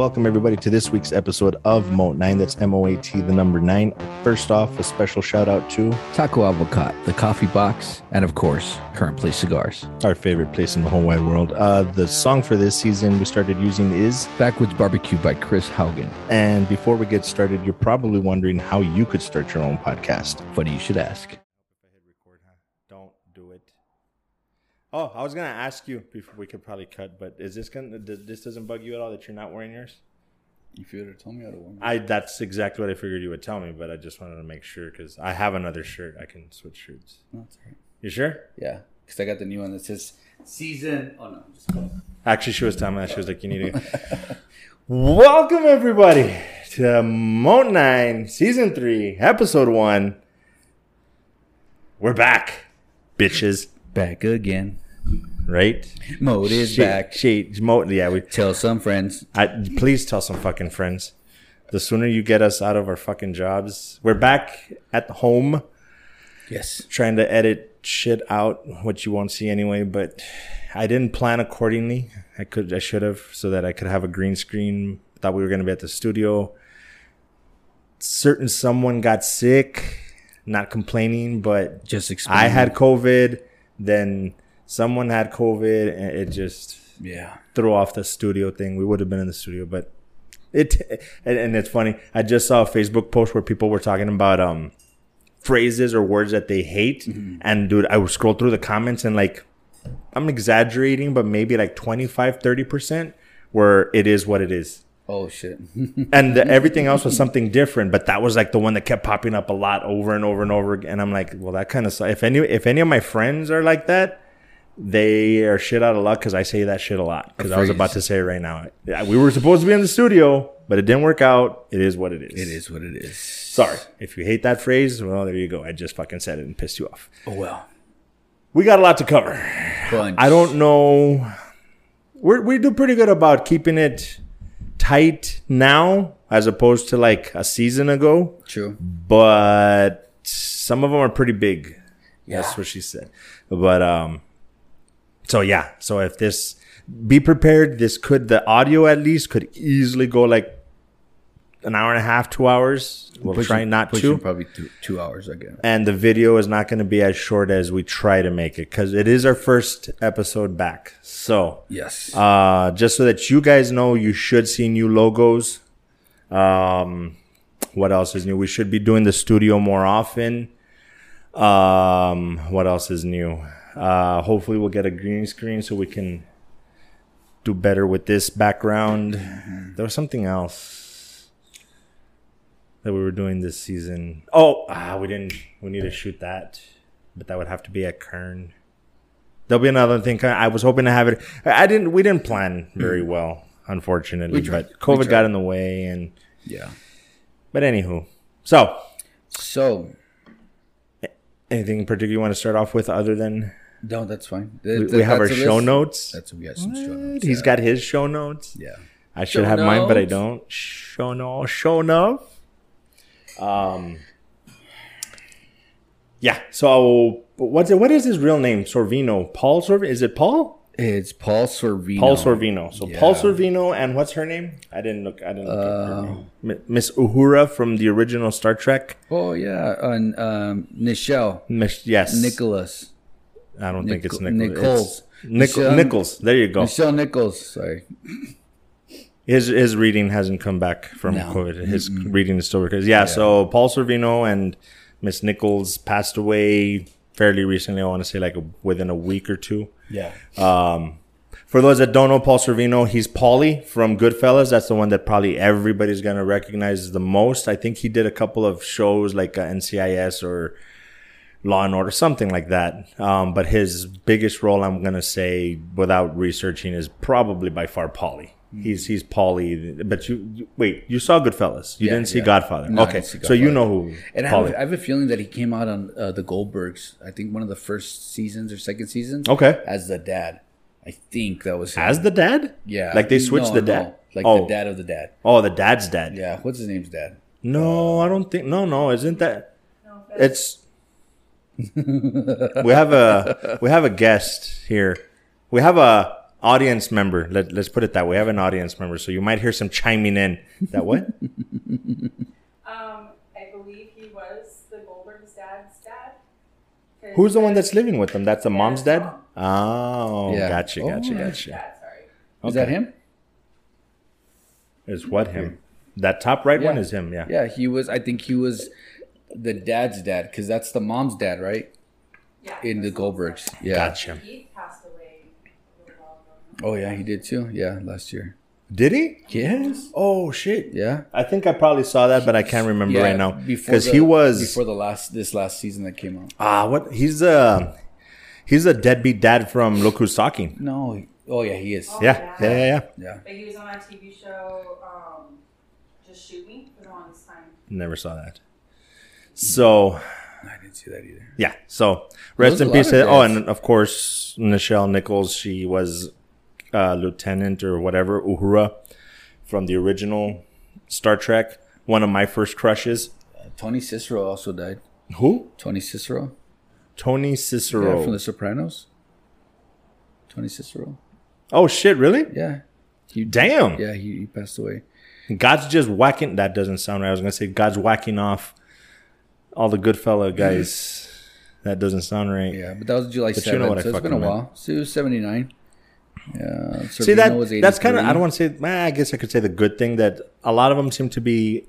welcome everybody to this week's episode of Moat 9. That's M O A T, the number 9. First off, a special shout out to Taco Avocat, the coffee box, and of course, Kern Place Cigars. our favorite place in the whole wide world. Uh, the song for this season we started using is, Backwoods Barbecue by Chris Haugen. and before we get started, you're probably wondering how you could start your own podcast. Funny you should ask. Don't do it. Oh, I was gonna ask you before we could probably cut, but is this gonna this doesn't bug you at all that you're not wearing yours? If you would have told me, I'd have worn. I that's exactly what I figured you would tell me, but I just wanted to make sure because I have another shirt. I can switch shirts. No, all right. You sure? Yeah, because I got the new one that says season. Oh no, just kidding. Actually, she was telling me that she was like, "You need to." Welcome everybody to Moat Nine, Season Three, Episode One. We're back, bitches. back again. Right? Mode is She- back. She, Mo, yeah. We Tell some friends. I, please tell some fucking friends. The sooner you get us out of our fucking jobs, we're back at home Yes. trying to edit shit out, which you won't see anyway. But I didn't plan accordingly. I could, I should have, so that I could have a green screen. Thought we were gonna be at the studio. Certain someone got sick. Not complaining, but Just. I had COVID. Then someone had COVID, and it just Yeah. throw off the studio thing. We would have been in the studio, but it and, and it's funny. I just saw a Facebook post where people were talking about um phrases or words that they hate, and dude, I would scroll through the comments and like I'm exaggerating, but maybe like 25, 30 percent where it is what it is. Oh shit. And the, everything else was something different, but that was like the one that kept popping up a lot over and over and over. again. And I'm like, well, that kind of if any if any of my friends are like that, they are shit out of luck because I say that shit a lot. Because I was about to say it right now. We were supposed to be in the studio, but it didn't work out. It is what it is. it is what it is. Sorry if you hate that phrase. Well, there you go. I just fucking said it and pissed you off. Oh well. We got a lot to cover. Bunch. I don't know. We we do pretty good about keeping it tight now, as opposed to like a season ago. True. But some of them are pretty big. Yeah. That's what she said. But um, so yeah. So if this, be prepared. This could the audio at least could easily go like an hour and a half, two hours. We'll Pushing- try not to Probably two, two hours again. and the video is not going to be as short as we try to make it because it is our first episode back. So, Yes. uh, just so that you guys know, you should see new logos. Um, what else is new? We should be doing the studio more often. Um, what else is new? Uh, hopefully, we'll get a green screen so we can do better with this background. There was something else that we were doing this season. Oh, ah, we didn't. We need to shoot that, but that would have to be at Kern. There'll be another thing. I was hoping to have it. I I didn't. We didn't plan very well, unfortunately. We. But COVID got in the way, and yeah. but anywho. So, So anything in particular you want to start off with, other than no, that's fine. we, we have our show list. notes? That's we got some show notes. He's yeah. got his show notes. Yeah. I should Show have mine, but I don't. Show no, show no. Um. Yeah. So what's it? What is his real name? Sorvino. Paul Sorvino. Is it Paul? It's Paul Sorvino. Paul Sorvino. So Paul Sorvino and what's her name? I didn't look. I didn't look at her name. Miss Uhura from the original Star Trek. Oh yeah, and um, Nichelle Miss, yes. Nicholas. I don't think it's Nic- Nichols. Nicole. It's Nic- Michelle- Nichols. There you go. Michelle Nichols. Sorry. His his reading hasn't come back from No. COVID. His reading is still because yeah, So Paul Sorvino and Miss Nichols passed away fairly recently. I want to say like within a week or two. Yeah. Um, for those that don't know Paul Sorvino, he's Paulie from Goodfellas. That's the one that probably everybody's gonna recognize the most. I think he did a couple of shows like uh, NCIS or Law and Order, something like that. Um, but his biggest role, I'm gonna say, without researching, is probably by far Paulie. He's he's Paulie, but you, you wait. You saw Goodfellas. You Yeah, didn't see yeah. Godfather. No, okay, didn't see so you know who And I have, I have a feeling that he came out on uh, the Goldbergs. I think one of the first seasons or second seasons. Okay. As the dad. I think that was him. As the dad? yeah. Like they switched No, the no, dad. Like oh, the dad of the dad. oh, the dad's dad. Yeah. What's his name's dad? No, I don't think. No, no, isn't that? It's. We have a we have a guest here. We have a audience member. Let, let's put it that way. We have an audience member, so you might hear some chiming in. That what? Um, I believe he was the Goldberg's dad's dad. 'Cause Who's the one that's living with them? That's the Yeah, mom's dad. Oh, Yeah. gotcha, Oh, gotcha, yeah. gotcha. Dad, sorry. Is that him? Is what him? That top right one is him. Yeah. Yeah, he was. I think he was the dad's dad because that's the mom's dad, right? Yeah. In the Goldbergs. dad. Yeah. Gotcha. He passed away a little while ago. Oh yeah, he did too. Yeah, last year. Did he? Yes. Oh shit. Yeah. I think I probably saw that, but I can't remember Yeah, right now because he was before the last this last season that came out. ah what he's a he's a deadbeat dad from Look Who's Talking. No. Oh yeah, he is. Oh, Yeah, yeah, yeah, yeah. Yeah. But he was on that TV show, um, Just Shoot Me, for the longest time. Never saw that. So I didn't see that either. yeah, so rest in peace. Oh, and of course Nichelle Nichols. She was uh, lieutenant or whatever Uhura from the original Star Trek. One of my first crushes. Uh, Tony Sirico also died. Who? Tony Sirico. Tony Yeah, Sirico. from The Sopranos. Tony Sirico. oh shit! Really? Yeah. He, Damn. Yeah, he, he passed away. God's just whacking. That doesn't sound right. I was gonna say God's whacking off all the good fella guys. that doesn't sound right. Yeah, but that was July But you know what I so it's been a meant. while. So it was seventy nine. Yeah. See that was that's kind of I don't want to say. eh, I guess I could say the good thing that a lot of them seem to be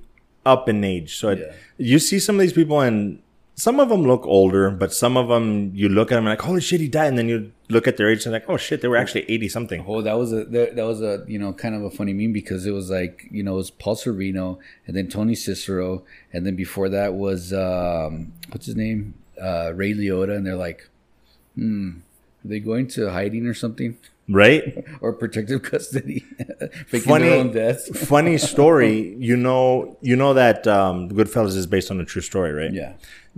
up in age. So it, Yeah. you see some of these people and some of them look older, but some of them you look at them and like, holy shit, he died, and then you look at their age and like, oh shit, they were actually eighty something. Oh, that was a that, was a you know kind of a funny meme because it was like you know it was Paul Sorvino and then Tony Sirico. And then before that was um what's his name? Uh Ray Liotta. And they're like hmm are they going to hiding or something Right? or protective custody faking their own Funny, funny story. You know, you know that um, Goodfellas is based on a true story, right? yeah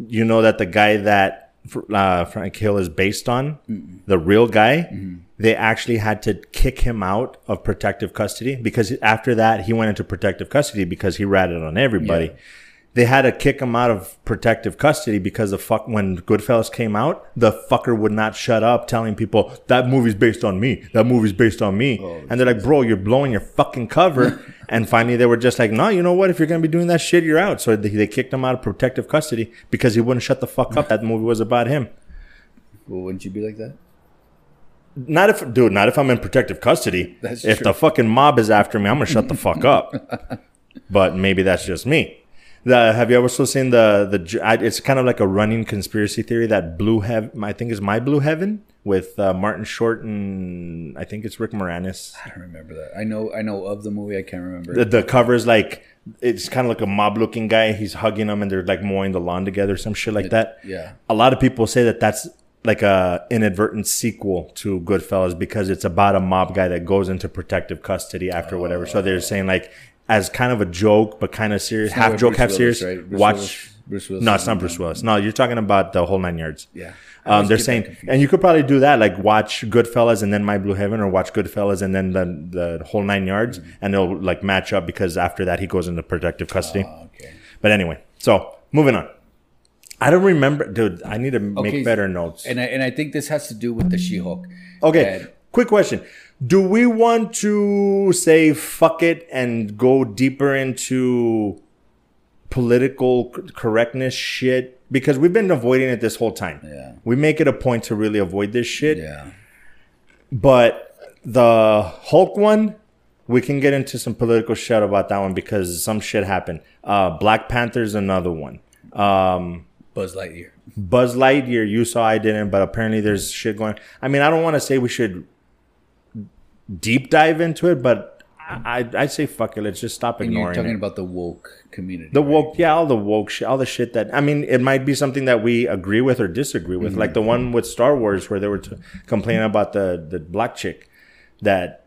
you know that the guy that uh, Frank Hill is based on, the real guy, Mm-hmm. they actually had to kick him out of protective custody because after that he went into protective custody because he ratted on everybody. Yeah. They had to kick him out of protective custody because the fuck when Goodfellas came out, the fucker would not shut up telling people that movie's based on me. That movie's based on me. Oh, and they're like, bro, you're blowing your fucking cover. and finally they were just like, no, you know what? If you're going to be doing that shit, you're out. So they, they kicked him out of protective custody because he wouldn't shut the fuck up. That movie was about him. well wouldn't you be like that Not if, dude, not if I'm in protective custody. That's if true. the fucking mob is after me, I'm gonna shut the fuck up. But maybe that's just me. The, have you ever also seen the the? It's kind of like a running conspiracy theory that Blue Heaven, I think, is my Blue Heaven with uh, Martin Short and I think it's Rick Moranis. I don't remember that I know I know of the movie I can't remember The, the cover is like it's kind of like a mob looking guy. He's hugging them and they're like mowing the lawn together, some shit like that. yeah a lot of people say that that's like a inadvertent sequel to Goodfellas because it's about a mob guy that goes into protective custody after whatever. So they're saying like as kind of a joke, but kind of serious, not half joke, Bruce half Willis, serious. right? Watch. Willis- Bruce Willis no, it's not Bruce. Willis. No, you're talking about the whole nine yards. yeah Um, they're saying, and you could probably do that, like watch Goodfellas and then My Blue Heaven, or watch Goodfellas and then the the whole nine yards, Mm-hmm. and they'll like match up because after that he goes into protective custody. Oh, okay But anyway, so moving on. I don't remember, dude. I need to make better notes. and I, and I think this has to do with the She-Hulk Okay, And- quick question. Do we want to say fuck it and go deeper into political correctness shit? Because we've been avoiding it this whole time. Yeah. We make it a point to really avoid this shit. yeah But the Hulk one, we can get into some political shit about that one because some shit happened. Uh, Black Panther's another one. Um, Buzz Lightyear Buzz Lightyear, you saw I didn't, but apparently there's shit going. I mean, I don't want to say we should deep dive into it, but I, I'd, I'd say fuck it. Let's just stop and you're ignoring talking it. about the woke community the right? woke, yeah, all the woke shit, all the shit that I mean, it might be something that we agree with or disagree with, like mm-hmm. the one with Star Wars where they were t- complaining about the the black chick that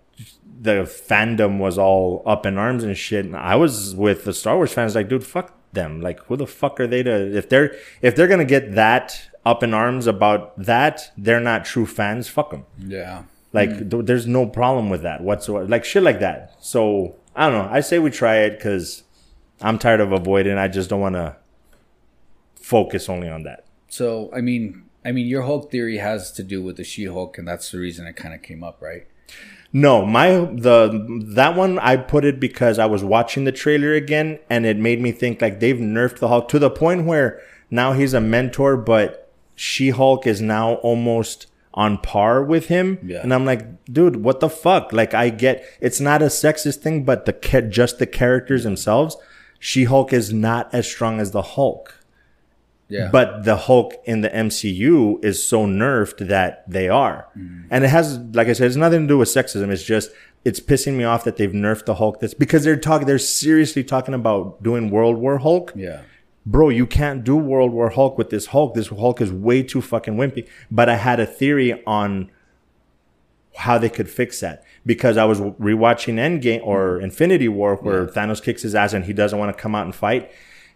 the fandom was all up in arms and shit. And I was with the Star Wars fans, like, dude, fuck them. Like, who the fuck are they to if they're if they're gonna get that up in arms about that, they're not true fans. Fuck them. yeah Like, hmm. th- there's no problem with that whatsoever. Like shit like that. So I don't know. I say we try it because I'm tired of avoiding. I just don't want to focus only on that. So I mean, I mean, your Hulk theory has to do with the She-Hulk, and that's the reason it kind of came up, right? No, my the that one I put it because I was watching the trailer again and it made me think like they've nerfed the Hulk to the point where now he's a mentor, but She Hulk is now almost on par with him. Yeah. And I'm like, dude, what the fuck? Like I get it's not a sexist thing, but the just the characters themselves. She Hulk is not as strong as the Hulk. Yeah. But the Hulk in the MCU is so nerfed that they are. Mm-hmm. And it has, like I said, it's nothing to do with sexism. It's just, it's pissing me off that they've nerfed the Hulk. That's because they're talking, they're seriously talking about doing World War Hulk. yeah. Bro, you can't do World War Hulk with this Hulk. This Hulk is way too fucking wimpy. But I had a theory on how they could fix that because I was rewatching Endgame or Infinity War where Thanos kicks his ass and he doesn't want to come out and fight.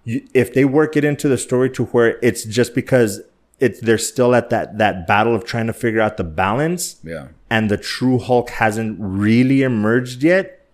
You, if they work it into the story to where it's just because it's they're still at that that battle of trying to figure out the balance Yeah. and the true Hulk hasn't really emerged yet,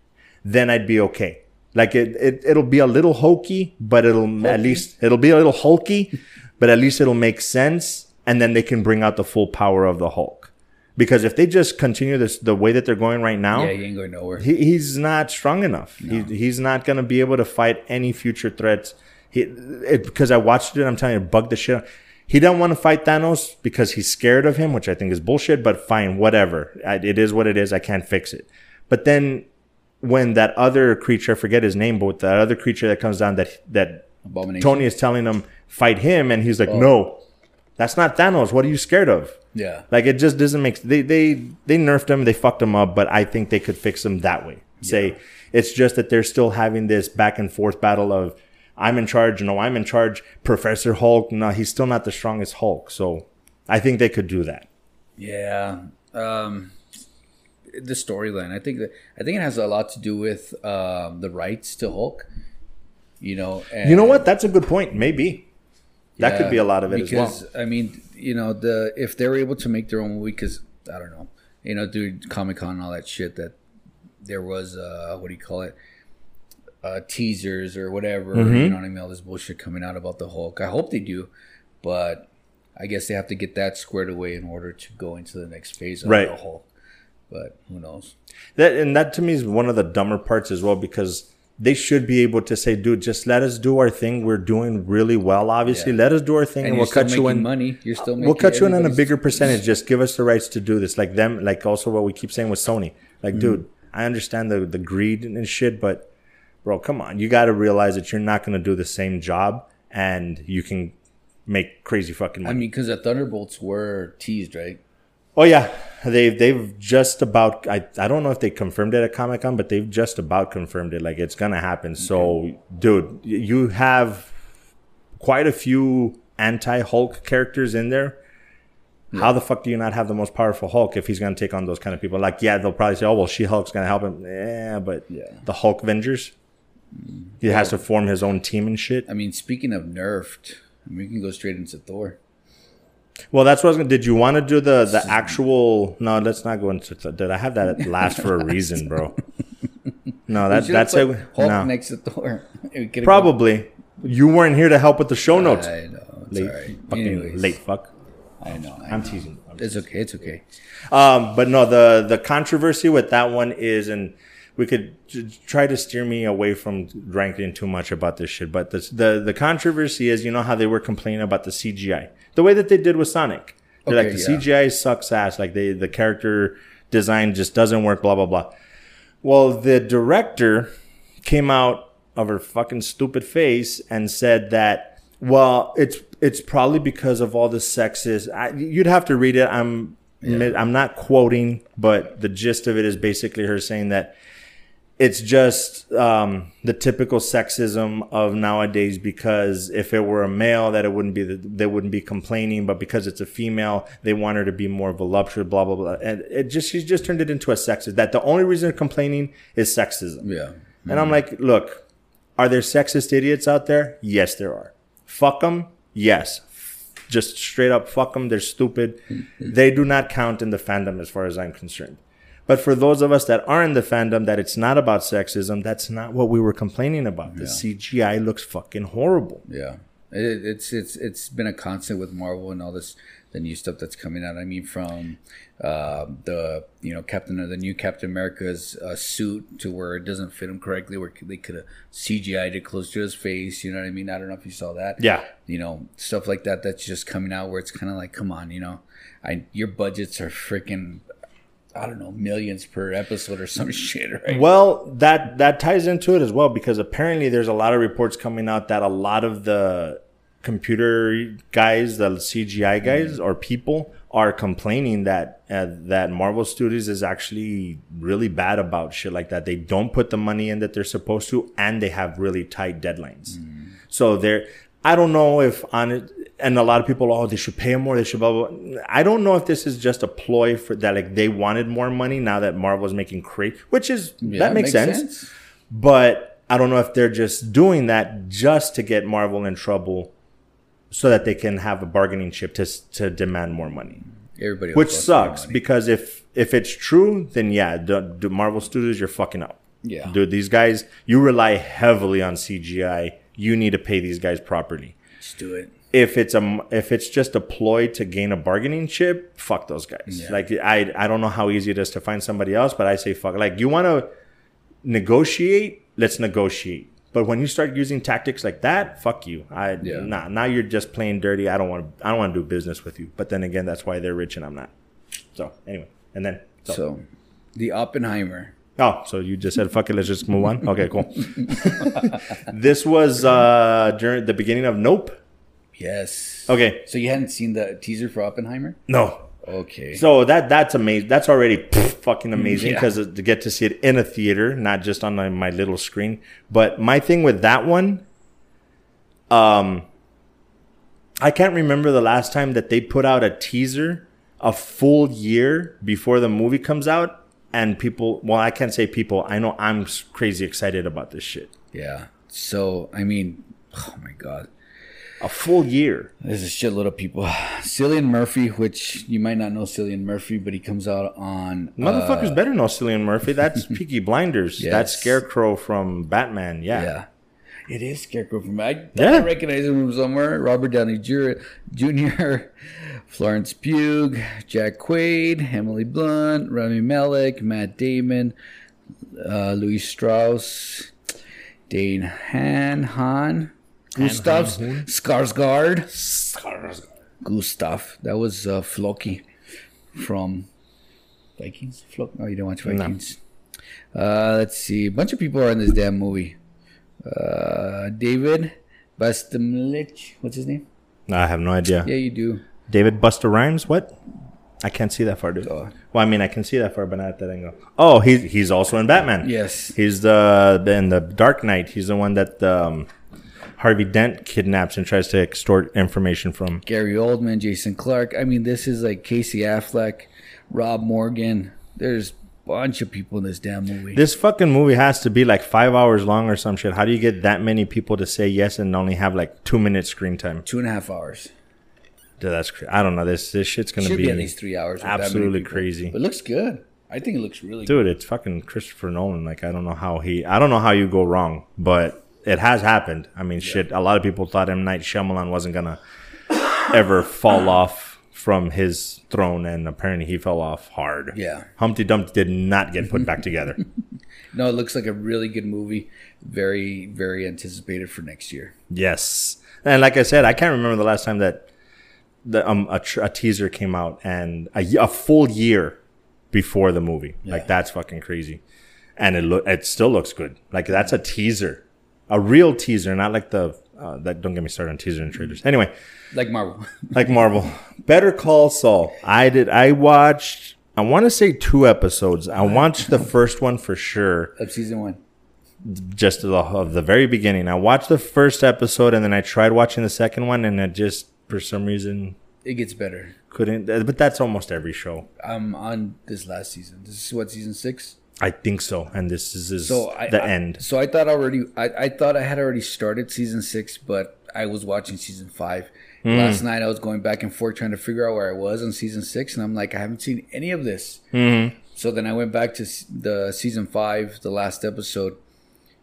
then I'd be okay. Like it, it it'll be a little hokey, but it'll at least it'll be a little hulky, but at least it'll make sense, and then they can bring out the full power of the Hulk. Because if they just continue this the way that they're going right now, Yeah, he ain't going nowhere. he, he's not strong enough. He, he's not going to be able to fight any future threats. He, it, because I watched it, I'm telling you, it bugged the shit. out. He doesn't want to fight Thanos because he's scared of him, which I think is bullshit. But fine, whatever. I, it is what it is. I can't fix it. But then when that other creature, I forget his name, but that other creature that comes down that that Tony is telling him fight him, and he's like, no, that's not Thanos. What are you scared of? Yeah. Like it just doesn't make they they they nerfed him, they fucked him up, but I think they could fix him that way. Say it's just that they're still having this back and forth battle of I'm in charge, no, I'm in charge. Professor Hulk, no, he's still not the strongest Hulk. So I think they could do that. Yeah. Um, the storyline. I think that I think it has a lot to do with um, the rights to Hulk. You know. And, You know what? That's a good point. Maybe that Yeah, could be a lot of it as because well. I mean, you know, the if they're able to make their own movie, because I don't know, you know, do Comic Con and all that shit that there was uh what do you call it, uh teasers or whatever. Mm-hmm. You know what I mean? All this bullshit coming out about the Hulk. I hope they do, but I guess they have to get that squared away in order to go into the next phase of Right. the Hulk. But who knows? That and that to me is one of the dumber parts as well because they should be able to say, dude, just let us do our thing. We're doing really well, obviously. Yeah. Let us do our thing and, And, we'll cut you in. money. You're still making We'll cut you in on a bigger percentage. Just give us the rights to do this. Like them, like also what we keep saying with Sony. Like, Mm-hmm. dude, I understand the the greed and shit, but bro, come on. You got to realize that you're not going to do the same job and you can make crazy fucking I mean, because the Thunderbolts were teased, right? Oh yeah, they've they've just about. I I don't know if they confirmed it at Comic Con, but they've just about confirmed it. Like it's gonna happen. So, dude, you have quite a few anti Hulk characters in there. Hmm. How the fuck do you not have the most powerful Hulk if he's gonna take on those kind of people? Like, yeah, they'll probably say, "Oh well, She Hulk's gonna help him." Yeah, but Yeah. the Hulk Avengers, he has to form his own team and shit. I mean, speaking of nerfed, I mean, we can go straight into Thor. Well, that's what I was gonna. Did you want to do the the actual? No, let's not go into. Did I have that at last for a reason, bro? No, that that's it. Hulk No, next to Thor. Probably. You weren't here to help with the show notes. I know. Late, all right. fucking Anyways, late fuck. I know. I I'm know. teasing. I'm It's okay. It's okay. Um, but no, the the controversy with that one is, and we could try to steer me away from ranking too much about this shit. But the the the controversy is, you know how they were complaining about the CGI, the way that they did with Sonic. They're Okay, like the yeah. CGI sucks ass. Like they the character design just doesn't work. Blah blah blah. Well, the director came out of her fucking stupid face and said that, well, it's it's probably because of all the sexist. I, you'd have to read it. I'm I'm not quoting, but the gist of it is basically her saying that it's just um, the typical sexism of nowadays because if it were a male that it wouldn't be the, they wouldn't be complaining but because it's a female they want her to be more voluptuous blah blah blah and it just she's just turned it into a sexist that the only reason they're complaining is sexism Yeah. and I'm like, look, are there sexist idiots out there? Yes, there are. Fuck them? Yes. Just straight up fuck them. They're stupid. they do not count in the fandom as far as I'm concerned. But for those of us that are in the fandom, that it's not about sexism, that's not what we were complaining about. The CGI looks fucking horrible. Yeah. It, it's it's it's been a constant with Marvel and all this the new stuff that's coming out. I mean, from uh, the you know Captain the new Captain America's uh, suit to where it doesn't fit him correctly, where they could have CGI'd it close to his face. You know what I mean? I don't know if you saw that. Yeah. You know stuff like that. That's just coming out where it's kind of like, come on, you know, I your budgets are freaking. I don't know, millions per episode or some shit, right? Well, that that ties into it as well because apparently there's a lot of reports coming out that a lot of the computer guys, the CGI guys or people are complaining that uh, that Marvel Studios is actually really bad about shit like that. They don't put the money in that they're supposed to, and they have really tight deadlines. So they're. I don't know if on it, and a lot of people, oh, they should pay them more. They should blah, blah blah. I don't know if this is just a ploy for that. Like they wanted more money now that Marvel Marvel's making crazy, which is Yeah, that makes, sense. But I don't know if they're just doing that just to get Marvel in trouble, so that they can have a bargaining chip to to demand more money. Everybody, Which else wants more sucks because if if it's true, then yeah, the, the Marvel Studios, you're fucking up. Yeah. dude, these guys, you rely heavily on CGI. You need to pay these guys properly. just do it. If it's a if it's just a ploy to gain a bargaining chip, fuck those guys. Yeah. Like I I don't know how easy it is to find somebody else, but I say fuck. Like you want to negotiate, let's negotiate. But when you start using tactics like that, fuck you. I Yeah. nah, now you're just playing dirty. I don't want to I don't want to do business with you. But then again, that's why they're rich and I'm not. So anyway, and then so, So, the Oppenheimer. oh, so you just said fuck it. Let's just move on. Okay, cool. this was uh during the beginning of Nope. Yes. Okay, So you hadn't seen the teaser for Oppenheimer? no. Okay. So that that's amazing. That's already pff, fucking amazing Yeah. because to get to see it in a theater, not just on my, my little screen. But my thing with that one, um, I can't remember the last time that they put out a teaser a full year before the movie comes out, and people. Well, I can't say people. I know I'm crazy excited about this shit. yeah. So I mean, oh my god, A full year. there's a shitload of people. Cillian Murphy, which you might not know Cillian Murphy, but he comes out on Motherfuckers uh, better know Cillian Murphy. That's Peaky Blinders. That's Scarecrow from Batman. Yeah. Yeah. It is Scarecrow from I, Yeah. I recognize him from somewhere. Robert Downey Jr., Jr., Florence Pugh, Jack Quaid, Emily Blunt, Rami Malek, Matt Damon, uh, Lewis Strauss, Dane Han, Han, Gustaf Skarsgård, Gustaf. That was uh, Floki from Vikings. Flo- oh, you don't watch Vikings. Uh, let's see. A bunch of people are in this damn movie. Uh, David Bastamlich. What's his name? I have no idea. Yeah, you do. David Buster Rhymes? What? I can't see that far, dude. Oh. Well, I mean, I can see that far, but not at that angle. Oh, he's he's also in Batman. Yes. He's the in the Dark Knight. He's the one that um, Harvey Dent kidnaps and tries to extort information from. Gary Oldman, Jason Clarke. I mean, this is like Casey Affleck, Rob Morgan. There's a bunch of people in this damn movie. This fucking movie has to be like five hours long or some shit. How do you get that many people to say yes and only have like two minutes screen time? Two and a half hours. Dude, that's cra- I don't know. This this shit's gonna be, be at least three hours. with that many absolutely crazy. But it looks good. I think it looks really dude it's fucking christopher nolan like i don't know how he i don't know how you go wrong but it has happened. I mean shit a lot of people thought m. Night Shyamalan wasn't gonna ever fall off from his throne and apparently he fell off hard. Yeah. humpty dumpty did not get put back together. No, it looks like a really good movie. Very, very anticipated for next year. yes. And like i said i can't remember the last time that the um a, tr- a teaser came out and a full year before the movie. Like that's fucking crazy. And it look it still looks good. Like that's a teaser a real teaser not like the uh, that don't get me started on teaser and trailers anyway Like Marvel. like marvel better call saul i did i watched i want to say two episodes i watched the first one for sure of season one. just of the, of the very beginning i watched the first episode and then i tried watching the second one and it just for some reason It gets better. couldn't but that's almost every show I'm on this last season. This is what season six. I think so and this is, is So I, the I- end So I thought already. I, I thought I had already started season six, but I was watching season five. Hmm. Last night I was going back and forth trying to figure out where I was on season six, and I'm like, I haven't seen any of this. Mm-hmm. So then I went back to the season five, the last episode,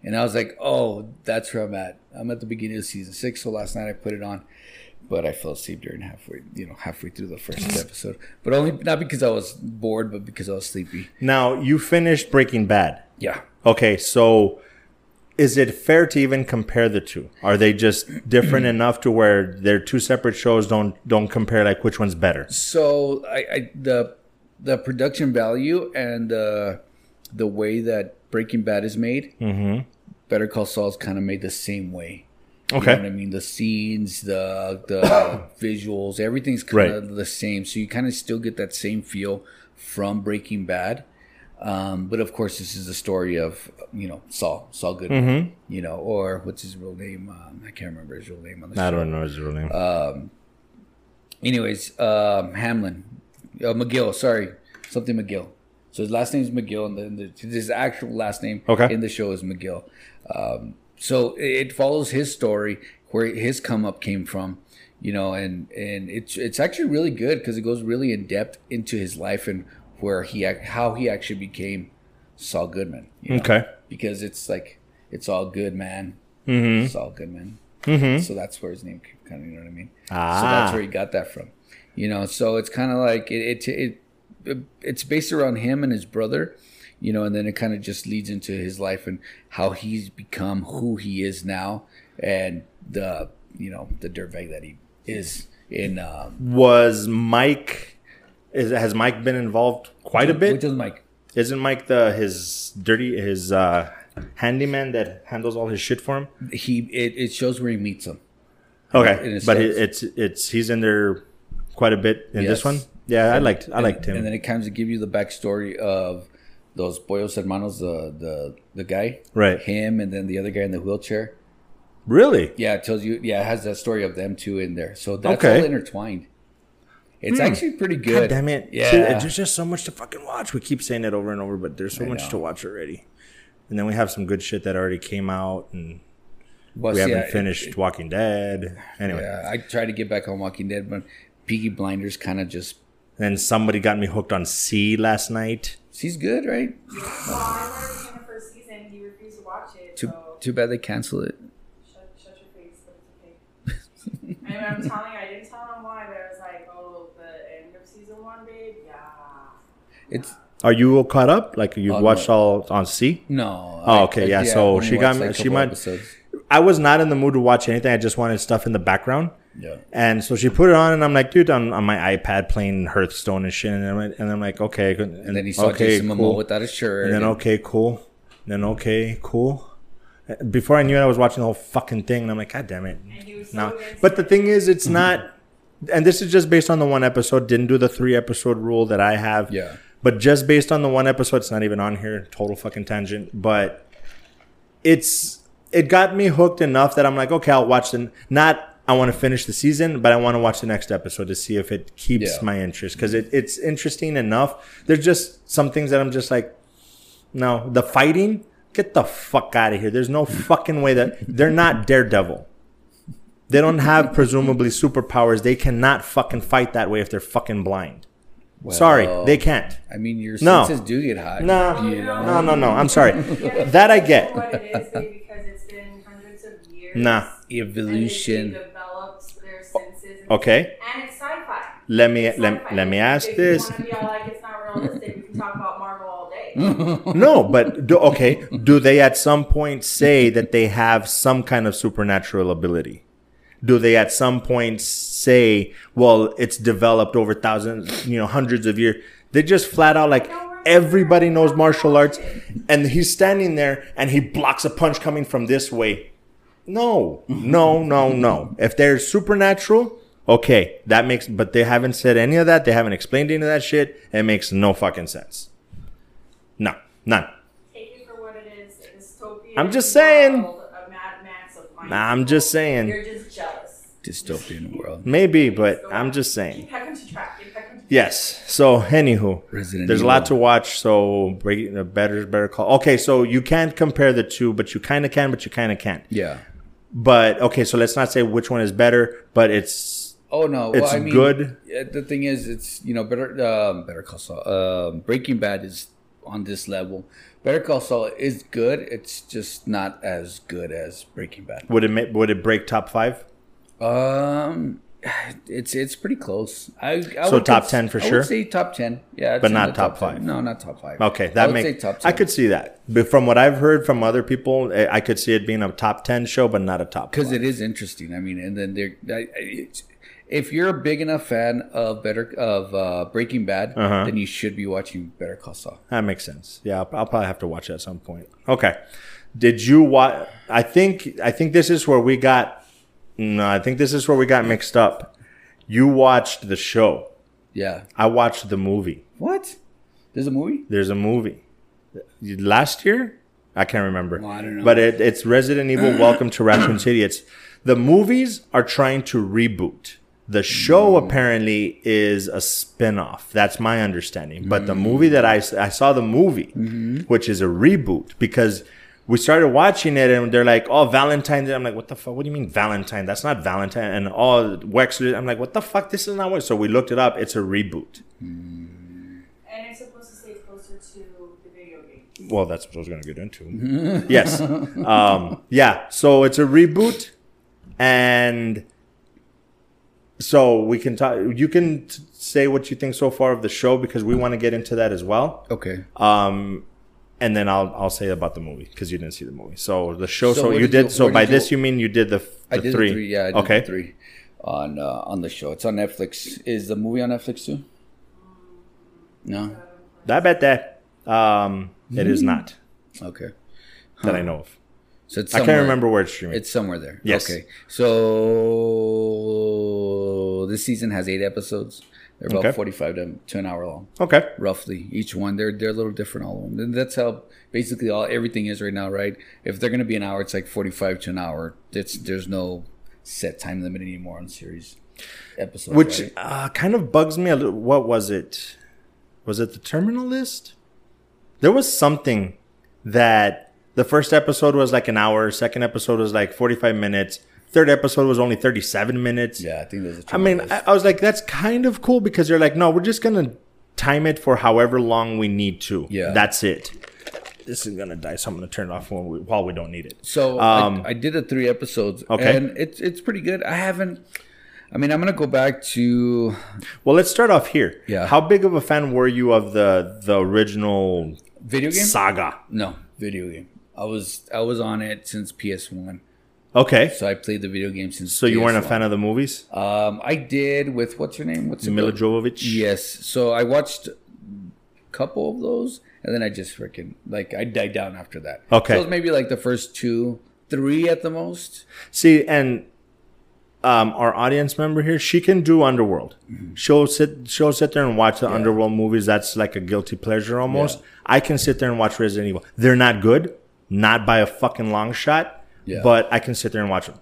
and I was like, oh, that's where I'm at. I'm at the beginning of season six. So last night I put it on. But I fell asleep during halfway, you know, halfway through the first episode. But only not because I was bored, but because I was sleepy. Now you finished Breaking Bad. Yeah. Okay, so is it fair to even compare the two? Are they just different enough to where they're two separate shows? Don't don't compare like which one's better. So I, I the the production value and uh, the way that Breaking Bad is made, Better Call Saul is kind of made the same way. You Okay. know what I mean? The scenes, the the visuals, everything's kind of the same. So you kind of still get that same feel from Breaking Bad. Um, but of course, this is the story of you know Saul, Saul Goodman, Mm-hmm. you know, or what's his real name? Um, I can't remember his real name on the I show. don't know his real name. Anyways, um, Hamlin, uh, McGill. Sorry, something McGill. So his last name is McGill, and then the, his actual last name Okay. in the show is McGill. Um, so it, follows his story, where his come up came from, you know, and and it's it's actually really good because it goes really in depth into his life and where he how he actually became Saul Goodman. you know? Okay. because it's like it's all good, man. Mm-hmm. Saul Goodman. So that's where his name kind of, you know what I mean? ah. So that's where he got that from. You know, so it's kind of like it, it, it, it, it's based around him and his brother, you know, and then it kind of just leads into his life and how he's become who he is now and the, you know, the dirtbag that he is in. Um, Was Mike? Is has Mike been involved quite a bit? Which is Mike. Isn't Mike the his dirty his uh, handyman that handles all his shit for him? He, it, it shows where he meets him. Okay, but it, it's it's he's in there quite a bit in this one. Yeah, I liked I liked And him. And then it kind of give you the backstory of those Pollos Hermanos, the the the guy, Right. Him, and then the other guy in the wheelchair. Really? Yeah, it tells you. Yeah, it has that story of them too in there. So that's Okay. all intertwined. It's hmm. actually pretty good. God damn it! Yeah. See, there's just so much to fucking watch. We keep saying it over and over, but there's so I much know. to watch already. And then we have some good shit that already came out, and Well, we see, haven't I- finished Walking Dead. Anyway, Yeah, I tried to get back on Walking Dead, but Peaky Blinders kind of just. Then somebody got me hooked on See last night. She's good, right? Well, I learned in the first season he refused to watch it. Too so too bad they cancel it. shut, shut your face, but it's okay. I mean, I'm telling you, I didn't tell him why, but I was like, oh, the end of season one, babe, yeah. It's Are you all caught up? Like you Oh, watched no. all on See? no. Oh, okay, yeah, I've so she got me- like, she might- episodes. I was not in the mood to watch anything. I just wanted stuff in the background. Yeah. And so she put it on, and I'm like, dude, I'm on my iPad playing Hearthstone and shit. And I'm, and I'm like, okay. And, And then he saw okay, Jason Momoa cool. without a shirt. And then and- okay, cool. Then okay, cool. Before I knew it, I was watching the whole fucking thing, and I'm like, God damn it! And so No, but the thing is, it's not. And this is just based on the one episode. Didn't do the three episode rule that I have. Yeah. But just based on the one episode, it's not even on here. Total fucking tangent. But it's it got me hooked enough that I'm like, okay, I'll watch the not. I want to finish the season, but I want to watch the next episode to see if it keeps Yeah. my interest because it, it's interesting enough. There's just some things that I'm just like, no, the fighting, get the fuck out of here. There's no fucking way that they're not Daredevil. They don't have presumably superpowers. They cannot fucking fight that way if they're fucking blind. Sorry, they can't. I mean, your No. senses do get hot. No, you know? no, no, no. I'm sorry. That I it's get. What it Okay. And it's sci-fi. Let me let, sci-fi. let me ask if this. You want to be all like it's not realistic. We can talk about Marvel all day. No, but do, okay. Do they at some point say that they have some kind of supernatural ability? Do they at some point say, "Well, it's developed over thousands, you know, hundreds of years"? They just flat out like everybody knows martial arts, and he's standing there and he blocks a punch coming from this way. No, no, no, no. If they're supernatural, okay, that makes. But they haven't said any of that. They haven't explained any of that shit. It makes no fucking sense. No, none. Take it for what it is. A dystopian I'm just saying. world, A Mad Max of mind Nah, I'm just saying. You're just jealous. Dystopian world. Maybe, but I'm just saying. Keep back into track. Get back into Yes. So, anywho, Resident there's a lot to Evil. watch. So, break, uh, better, better call. Okay, so you can't compare the two, but you kind of can, but you kind of can't. Yeah. But okay, so let's not say which one is better, but it's Oh no, It's well, I mean, good. The thing is, it's you know better. Um, better Call Saul. Um, Breaking Bad is on this level. Better Call Saul is good. It's just not as good as Breaking Bad. would it ma- would it break top five? Um, It's it's pretty close. I, I So would top 10 for sure? I sure? Would say top ten. Yeah, But not top 10. five. No, not top five. Okay, that makes top I could see that. But from what I've heard from other people, I could see it being a top ten show, but not a top. because it is interesting. I mean, and then there, it's, if you're a big enough fan of Better of uh, Breaking Bad, Uh-huh. then you should be watching Better Call Saul. That makes sense. Yeah, I'll, I'll probably have to watch it at some point. Okay. Did you watch? I think I think this is where we got. No, I think this is where we got mixed up. You watched the show. Yeah. I watched the movie. What? There's a movie. There's a movie last year. I can't remember. Well, I don't know. But it, it's Resident Evil: Welcome to Raccoon City. It's the movies are trying to reboot. The show apparently is a spin-off. That's my understanding. But the movie that I, I saw the movie, Mm-hmm. which is a reboot, because we started watching it and they're like, "Oh, Valentine." I'm like, "What the fuck? What do you mean Valentine? That's not Valentine." And all Wesker, I'm like, "What the fuck? This is not what." So we looked it up. It's a reboot. And it's supposed to stay closer to the video game. Well, that's what I was going to get into. yes. Um, yeah. So it's a reboot. And so we can talk. You can t- say what you think so far of the show because we want to get into that as well. Okay. Um, and then I'll I'll say about the movie because you didn't see the movie. So the show. So So, you did did. you- so by did this you mean you did the, the I did three? the three. Yeah. I did okay. the three on uh, on the show. It's on Netflix. Is the movie on Netflix too? No. I bet that um, it is not Okay. that I know of. So it's I can't remember where it's streaming. It's somewhere there. Yes. Okay. So this season has eight episodes. They're about Okay. forty-five to, to an hour long, okay. roughly. Each one. They're they're a little different, all of them. And that's how basically all everything is right now, right? If they're gonna be an hour, it's like forty-five to an hour. It's there's no set time limit anymore on series episodes. which right? uh, kind of bugs me a little. What was it? Was it the terminal list? There was something that the first episode was like an hour, second episode was like 45 minutes, third episode was only 37 minutes. yeah, I think there's a. I mean, I, mean, I was like, that's kind of cool because they're like, no, we're just going to time it for however long we need to. Yeah. That's it. This is going to die, so I'm going to turn it off when we, while we don't need it. So Um, I, I did the three episodes, Okay. and it's it's pretty good. I haven't. I mean, I'm gonna go back to Well, let's start off here. Yeah. How big of a fan were you of the the original video game. saga? No, video game. I was I was on it since PS1, Okay. so I played the video game since. So you weren't a PS1. fan of the movies? Um, I did with what's her name? What's Mila? Jovovich? Yes. So I watched a couple of those, and then I just freaking like I died down after that. Okay. So it was maybe like the first two, three at the most. See, and um, our audience member here, she can do Underworld. She'll sit, she'll sit there and watch the Underworld movies. That's like a guilty pleasure almost. Yeah. I can sit there and watch Resident Evil. They're not good, not by a fucking long shot, Yeah. but I can sit there and watch them,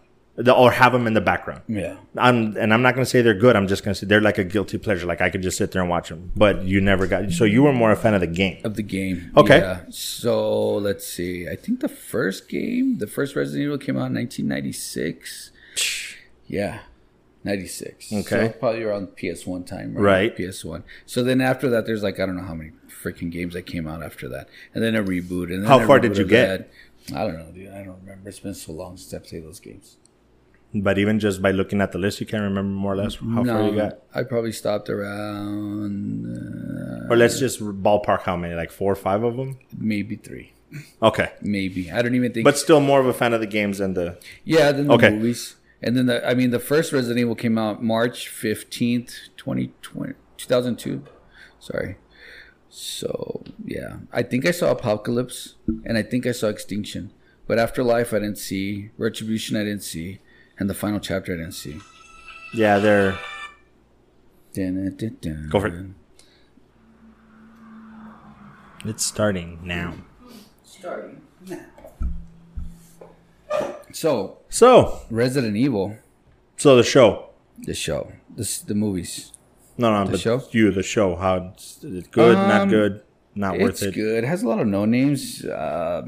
or have them in the background. Yeah. I'm, and I'm not going to say they're good. I'm just going to say they're like a guilty pleasure. Like I could just sit there and watch them. But you never got. So you were more a fan of the game. Of the game. Okay. Yeah. So let's see. I think the first game, the first Resident Evil came out in 1996. Yeah. 96. Okay. So probably around PS1 time. Right. PS1. So then after that, there's like, I don't know how many freaking games that came out after that. And then a reboot. And then How far did you get? that. I don't know, dude. I don't remember. It's been so long since I played those games. But even just by looking at the list, you can't remember more or less how far you got. I probably stopped around uh, Or let's just ballpark how many, like four or five of them. maybe three. Okay, Maybe. I don't even think. but still more of a fan of the games than the. Yeah, then the Okay. movies. And then the I mean the first Resident Evil came out March 15th, 2020 2002. Sorry. So, yeah. I think I saw Apocalypse and I think I saw Extinction. But Afterlife I didn't see, Retribution I didn't see, and the final chapter I didn't see. Yeah, they're. Go for it. it's starting now. Starting now. So, So, Resident Evil, so the show. the show, this the movies. No, no, The but show? you, the show. How it's it's good, not Um, good, not worth It's it. good. It has a lot of no names. Uh,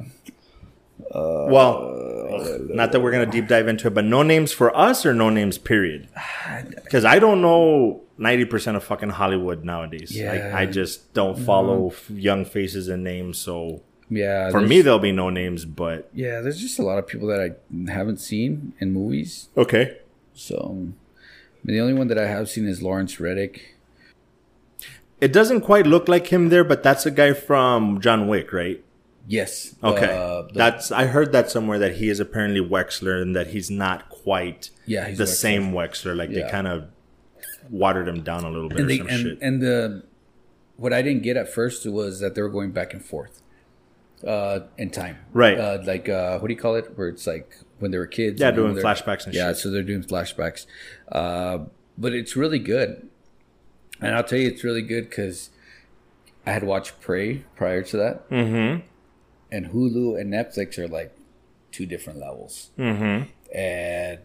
Well, not that we're gonna deep dive into it, but no names for us or no names period. Because I don't know ninety percent of fucking Hollywood nowadays. Yeah. Mm-hmm. I just don't follow young faces and names. So yeah, for me, there'll be no names. But yeah, there's just a lot of people that I haven't seen in movies. okay, So, mean, the only one that I have seen is Lawrence Reddick. It doesn't quite look like him there, but that's a guy from John Wick, right? Yes. Okay, Uh, that's I heard that somewhere that he is apparently Wesker and that he's not quite Yeah, the Wesker. same Wesker. Like they kind of watered him down a little bit and or they some and, shit. and the what I didn't get at first was that they were going back and forth uh in time. Right. Uh like uh what do you call it? Where it's like when they were kids. Yeah, doing flashbacks and shit. yeah, shit. so they're doing flashbacks. Uh but it's really good. And I'll tell you it's really good because I had watched Prey prior to that. mm-hmm. And Hulu and Netflix are like two different levels. Mm-hmm. and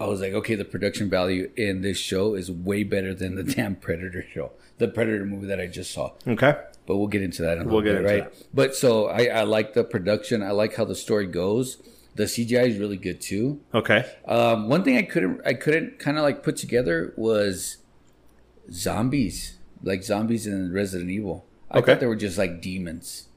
I was like, okay, the production value in this show is way better than the damn Predator show, the Predator movie that I just saw. Okay. But we'll get into that. In a We'll get bit, into right? But so I, I like the production. I like how the story goes. The CGI is really good too. Okay. Um, one thing I couldn't I couldn't kind of like put together was zombies, like zombies in Resident Evil. I Okay. thought they were just like demons.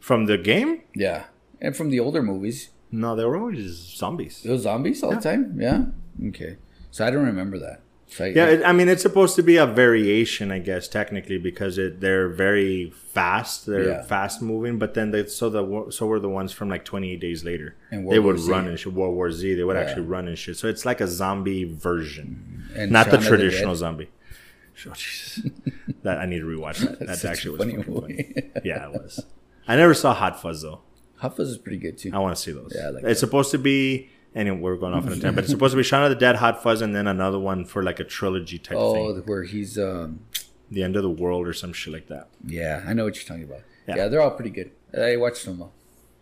From the game? Yeah, and from the older movies, No, they were always zombies. Was zombies all the time. Yeah. Okay. So I don't remember that. Yeah, it, I mean it's supposed to be a variation, I guess, technically, because it they're very fast, they're Yeah. fast moving. But then they so the so were the ones from like 28 days later. And World they would run and shit. World War Z, they would Yeah. actually run and shit. So it's like a zombie version, mm-hmm. and not the Shaun traditional Dead. zombie. Oh, Jesus. that I need to rewatch that. That actually was funny funny. Yeah, it was. I never saw Hot Fuzz though. Hot Fuzz is pretty good too. I want to see those. Yeah, like it's supposed to be. Anyway, we're going off on a tangent, but it's supposed to be Shaun of the Dead, Hot Fuzz, and then another one for like a trilogy type Oh, thing. where he's um The end of the world or some shit like that. yeah, I know what you're talking about. Yeah. Yeah, they're all pretty good. I watched them all.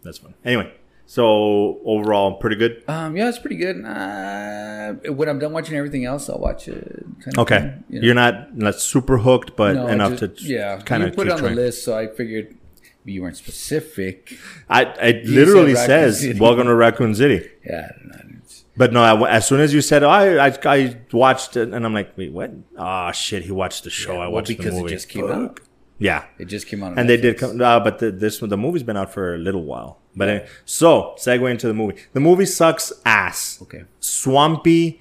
That's fun. Anyway, so overall, pretty good. Um, yeah, it's pretty good. Uh, when I'm done watching everything else, I'll watch it. Kind of Okay, thing, you know. you're not not super hooked, but No, enough just- to yeah. kind of put it on the list, so I figured you weren't specific. I it literally says City. "Welcome to Raccoon City," Yeah, I don't know. It's- but no. I, as soon as you said, oh, I, I I watched it, and I'm like, wait, what? Ah, shit, he watched the show. I well, watched because the it movie. just came Fuck. out. Yeah, It just came out, and they did come. Uh, but the, this the movie's been out for a little while. But anyway, so segue into the movie. The movie sucks ass. Okay. Swampy,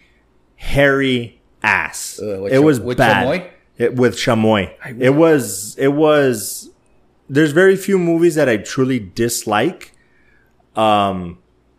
hairy ass. Uh, it was with bad. Chamoy? It, with chamoy. I It was. It was. There's very few movies that I truly dislike. Um,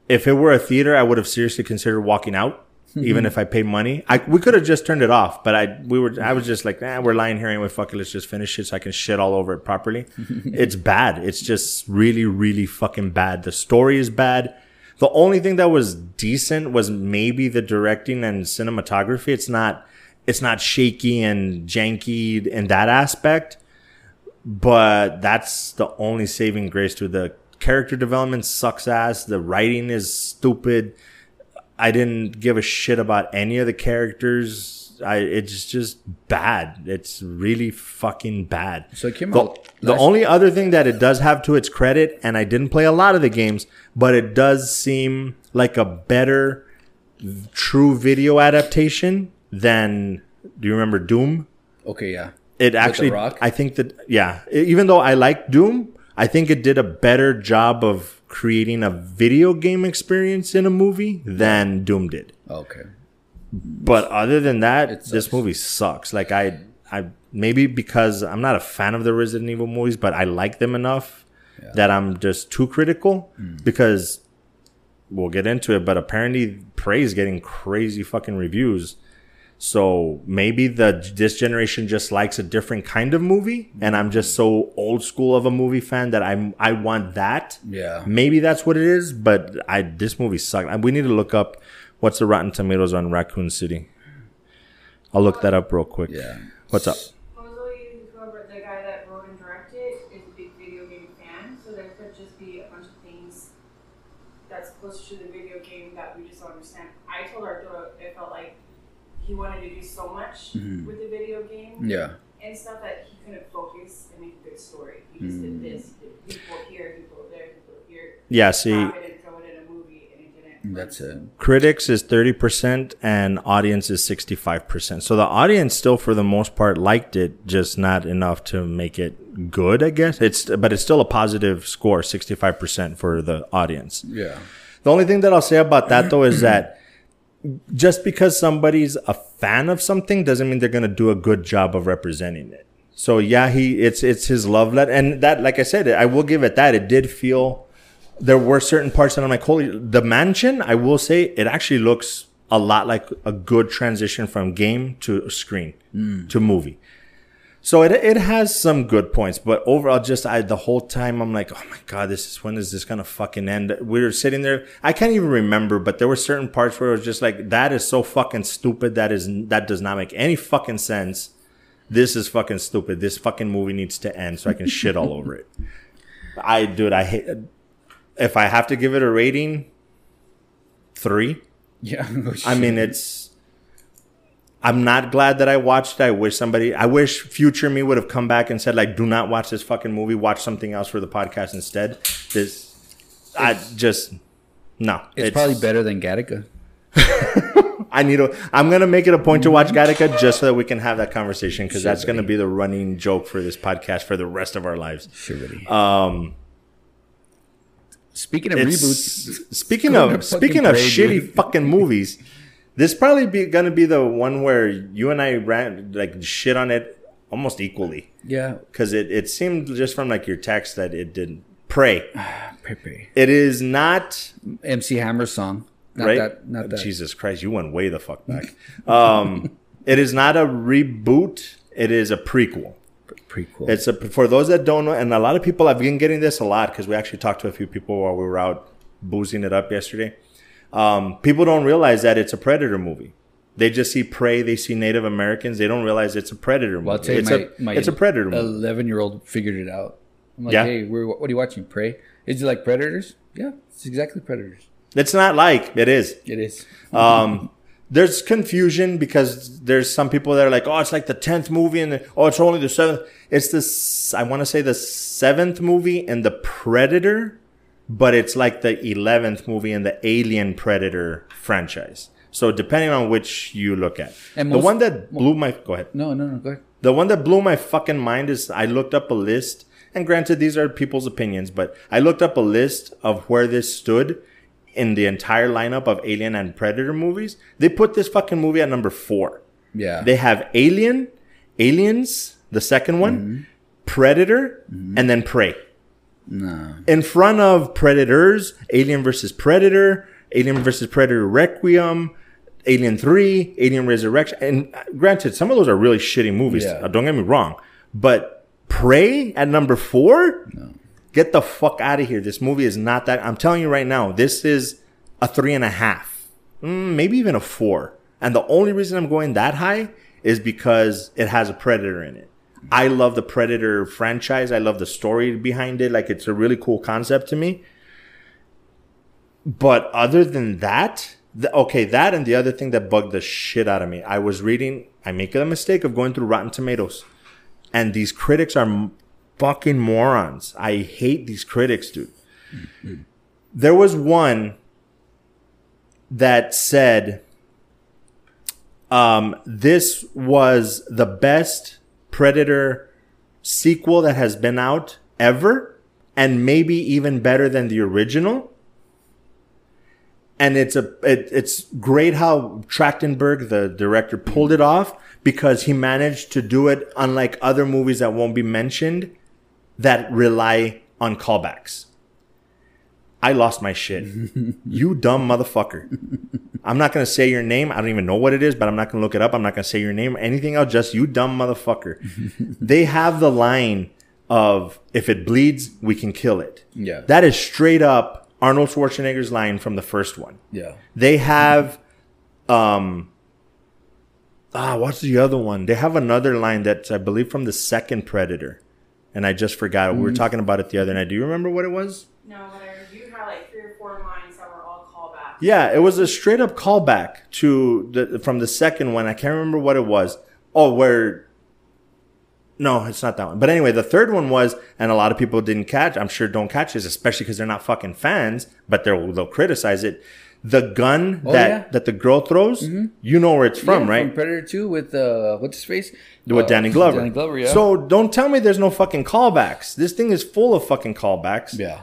if it were a theater, I would have seriously considered walking out, even if I paid money. I we could have just turned it off, but I we were I was just like, nah, we're lying here anyway. Fuck it, let's just finish it so I can shit all over it properly. it's bad. It's just really, really fucking bad. The story is bad. The only thing that was decent was maybe the directing and cinematography. It's not it's not shaky and janky in that aspect but that's the only saving grace to the character development sucks ass. The writing is stupid. I didn't give a shit about any of the characters. I it's just bad. It's really fucking bad. So it came the, out the only other thing that it does have to its credit and i didn't play a lot of the games but it does seem like a better true video adaptation than do you remember doom? Okay, yeah. It actually i think that yeah. Even though i like doom i think it did a better job of creating a video game experience in a movie than doom did. Okay. but other than that this movie sucks. Like i i maybe because i'm not a fan of the resident evil movies but i like them enough that i'm just too critical Mm. because we'll get into it but apparently prey is getting crazy fucking reviews so maybe the this generation just likes a different kind of movie, and I'm just so old school of a movie fan that I'm I want that. Yeah. Maybe that's what it is, but I this movie sucked. We need to look up what's the Rotten Tomatoes on Raccoon City. I'll look that up real quick. Yeah. What's up? Supposedly, whoever the guy that wrote and directed is a big video game fan, so there could just be a bunch of things that's closer to the video game that we just don't understand. I told Arturo it felt like he wanted to do so much mm-hmm. with the video game Yeah. and stuff that he couldn't focus and make a good story. He just did mm. this, he did people here, people there, people here. Yeah, see, Wrap it it a movie, and it didn't. work. That's it. critics is 30% and audience is 65%. So the audience still for the most part liked it, just not enough to make it good, I guess. It's but it's still a positive score, 65% for the audience. Yeah. The only thing that I'll say about that though is that just because somebody's a fan of something doesn't mean they're going to do a good job of representing it. So yeah, he it's it's his love letter, and that like I said, I will give it that. It did feel there were certain parts that I'm like, holy, the mansion. I will say it actually looks a lot like a good transition from game to screen mm. to movie. So it it has some good points, but overall, just I the whole time I'm like, oh my god, this is when is this gonna fucking end? We were sitting there, I can't even remember, but there were certain parts where it was just like, that is so fucking stupid. That is that does not make any fucking sense. This is fucking stupid. This fucking movie needs to end so I can shit all over it. I dude, I hate. If I have to give it a rating, three. Yeah. no I mean, it's. I'm not glad that I watched it. I wish somebody, I wish future me would have come back and said, like, do not watch this fucking movie. Watch something else for the podcast instead. This, I just, no. it's, probably better than Gattaca. I need to, I'm going to make it a point to watch Gattaca just so that we can have that conversation because that's going to be the running joke for this podcast for the rest of our lives. Sure. Um, Speaking of it's- reboots, Speaking of speaking of shitty fucking movies, this probably be gonna be the one where you and I ran like shit on it almost equally yeah, because it it seemed just from like your text that it didn't pray. Pepe. It is not MC Hammer song. Not right. that. Not that. Jesus Christ, you went way the fuck back. um, it is not a reboot. It is a prequel. Prequel. It's a for those that don't know, and a lot of people have been getting this a lot because we actually talked to a few people while we were out boozing it up yesterday. Um, people don't realize that it's a predator movie. They just see prey. They see Native Americans. They don't realize it's a predator movie. well, I'll tell you, it's my, a my it's a predator movie. Eleven-year-old figured it out. I'm like, Yeah. hey, what are you watching? Prey? Is it like Predators? Yeah, it's exactly Predators. It's not like it is. It is. Um, there's confusion because there's some people that are like, oh, it's like the tenth movie, and the, oh, it's only the seventh. It's this. I want to say the seventh movie and the Predator, but it's like the eleventh movie in the Alien Predator franchise. So depending on which you look at, And the one that blew my go ahead. No, no, no. Go ahead. The one that blew my fucking mind is I looked up a list, and granted, these are people's opinions, but I looked up a list of where this stood in the entire lineup of Alien and Predator movies. They put this fucking movie at number four. Yeah. They have Alien, Aliens, the second one, mm-hmm. Predator, mm-hmm. and then Prey. No. In front of Predators, Alien versus Predator, Alien versus Predator Requiem, Alien 3, Alien Resurrection. And uh, granted, some of those are really shitty movies. Yeah. Uh, Don't get me wrong. But Prey at number four? Get the fuck out of here. This movie is not that. I'm telling you right now, this is a three and a half, Mm, maybe even a four. And the only reason I'm going that high is because it has a Predator in it. I love the Predator franchise. I love the story behind it. Like it's a really cool concept to me. But other than that, the, okay, that and the other thing that bugged the shit out of me. I was reading. I make the mistake of going through Rotten Tomatoes, and these critics are fucking morons. I hate these critics, dude. There was one that said um, this was the best Predator sequel that has been out ever, and maybe even better than the original. And it's a it, it's great how Trachtenberg, the director, pulled it off because he managed to do it unlike other movies that won't be mentioned that rely on callbacks. I lost my shit. you dumb motherfucker. I'm not gonna say your name. I don't even know what it is, but I'm not gonna look it up. I'm not gonna say your name or anything else. Just you dumb motherfucker. they have the line of if it bleeds, we can kill it. Yeah. That is straight up Arnold Schwarzenegger's line from the first one. Yeah. They have um ah, what's the other one? They have another line that's I believe from the second Predator. And I just forgot. We were talking about it the other night. Do you remember what it was? No, but I reviewed had like three or four lines that were all callbacks. Yeah, it was a straight up callback to the from the second one. I can't remember what it was. Oh, where no, it's not that one. But anyway, the third one was, and a lot of people didn't catch. I'm sure don't catch this, especially because they're not fucking fans. But they'll they'll criticize it. The gun Oh, that yeah. that the girl throws, you know where it's from, Yeah, right? From Predator 2 with, uh, what's his face? with Uh, Danny Glover. Danny Glover, yeah. So don't tell me there's no fucking callbacks. This thing is full of fucking callbacks. yeah.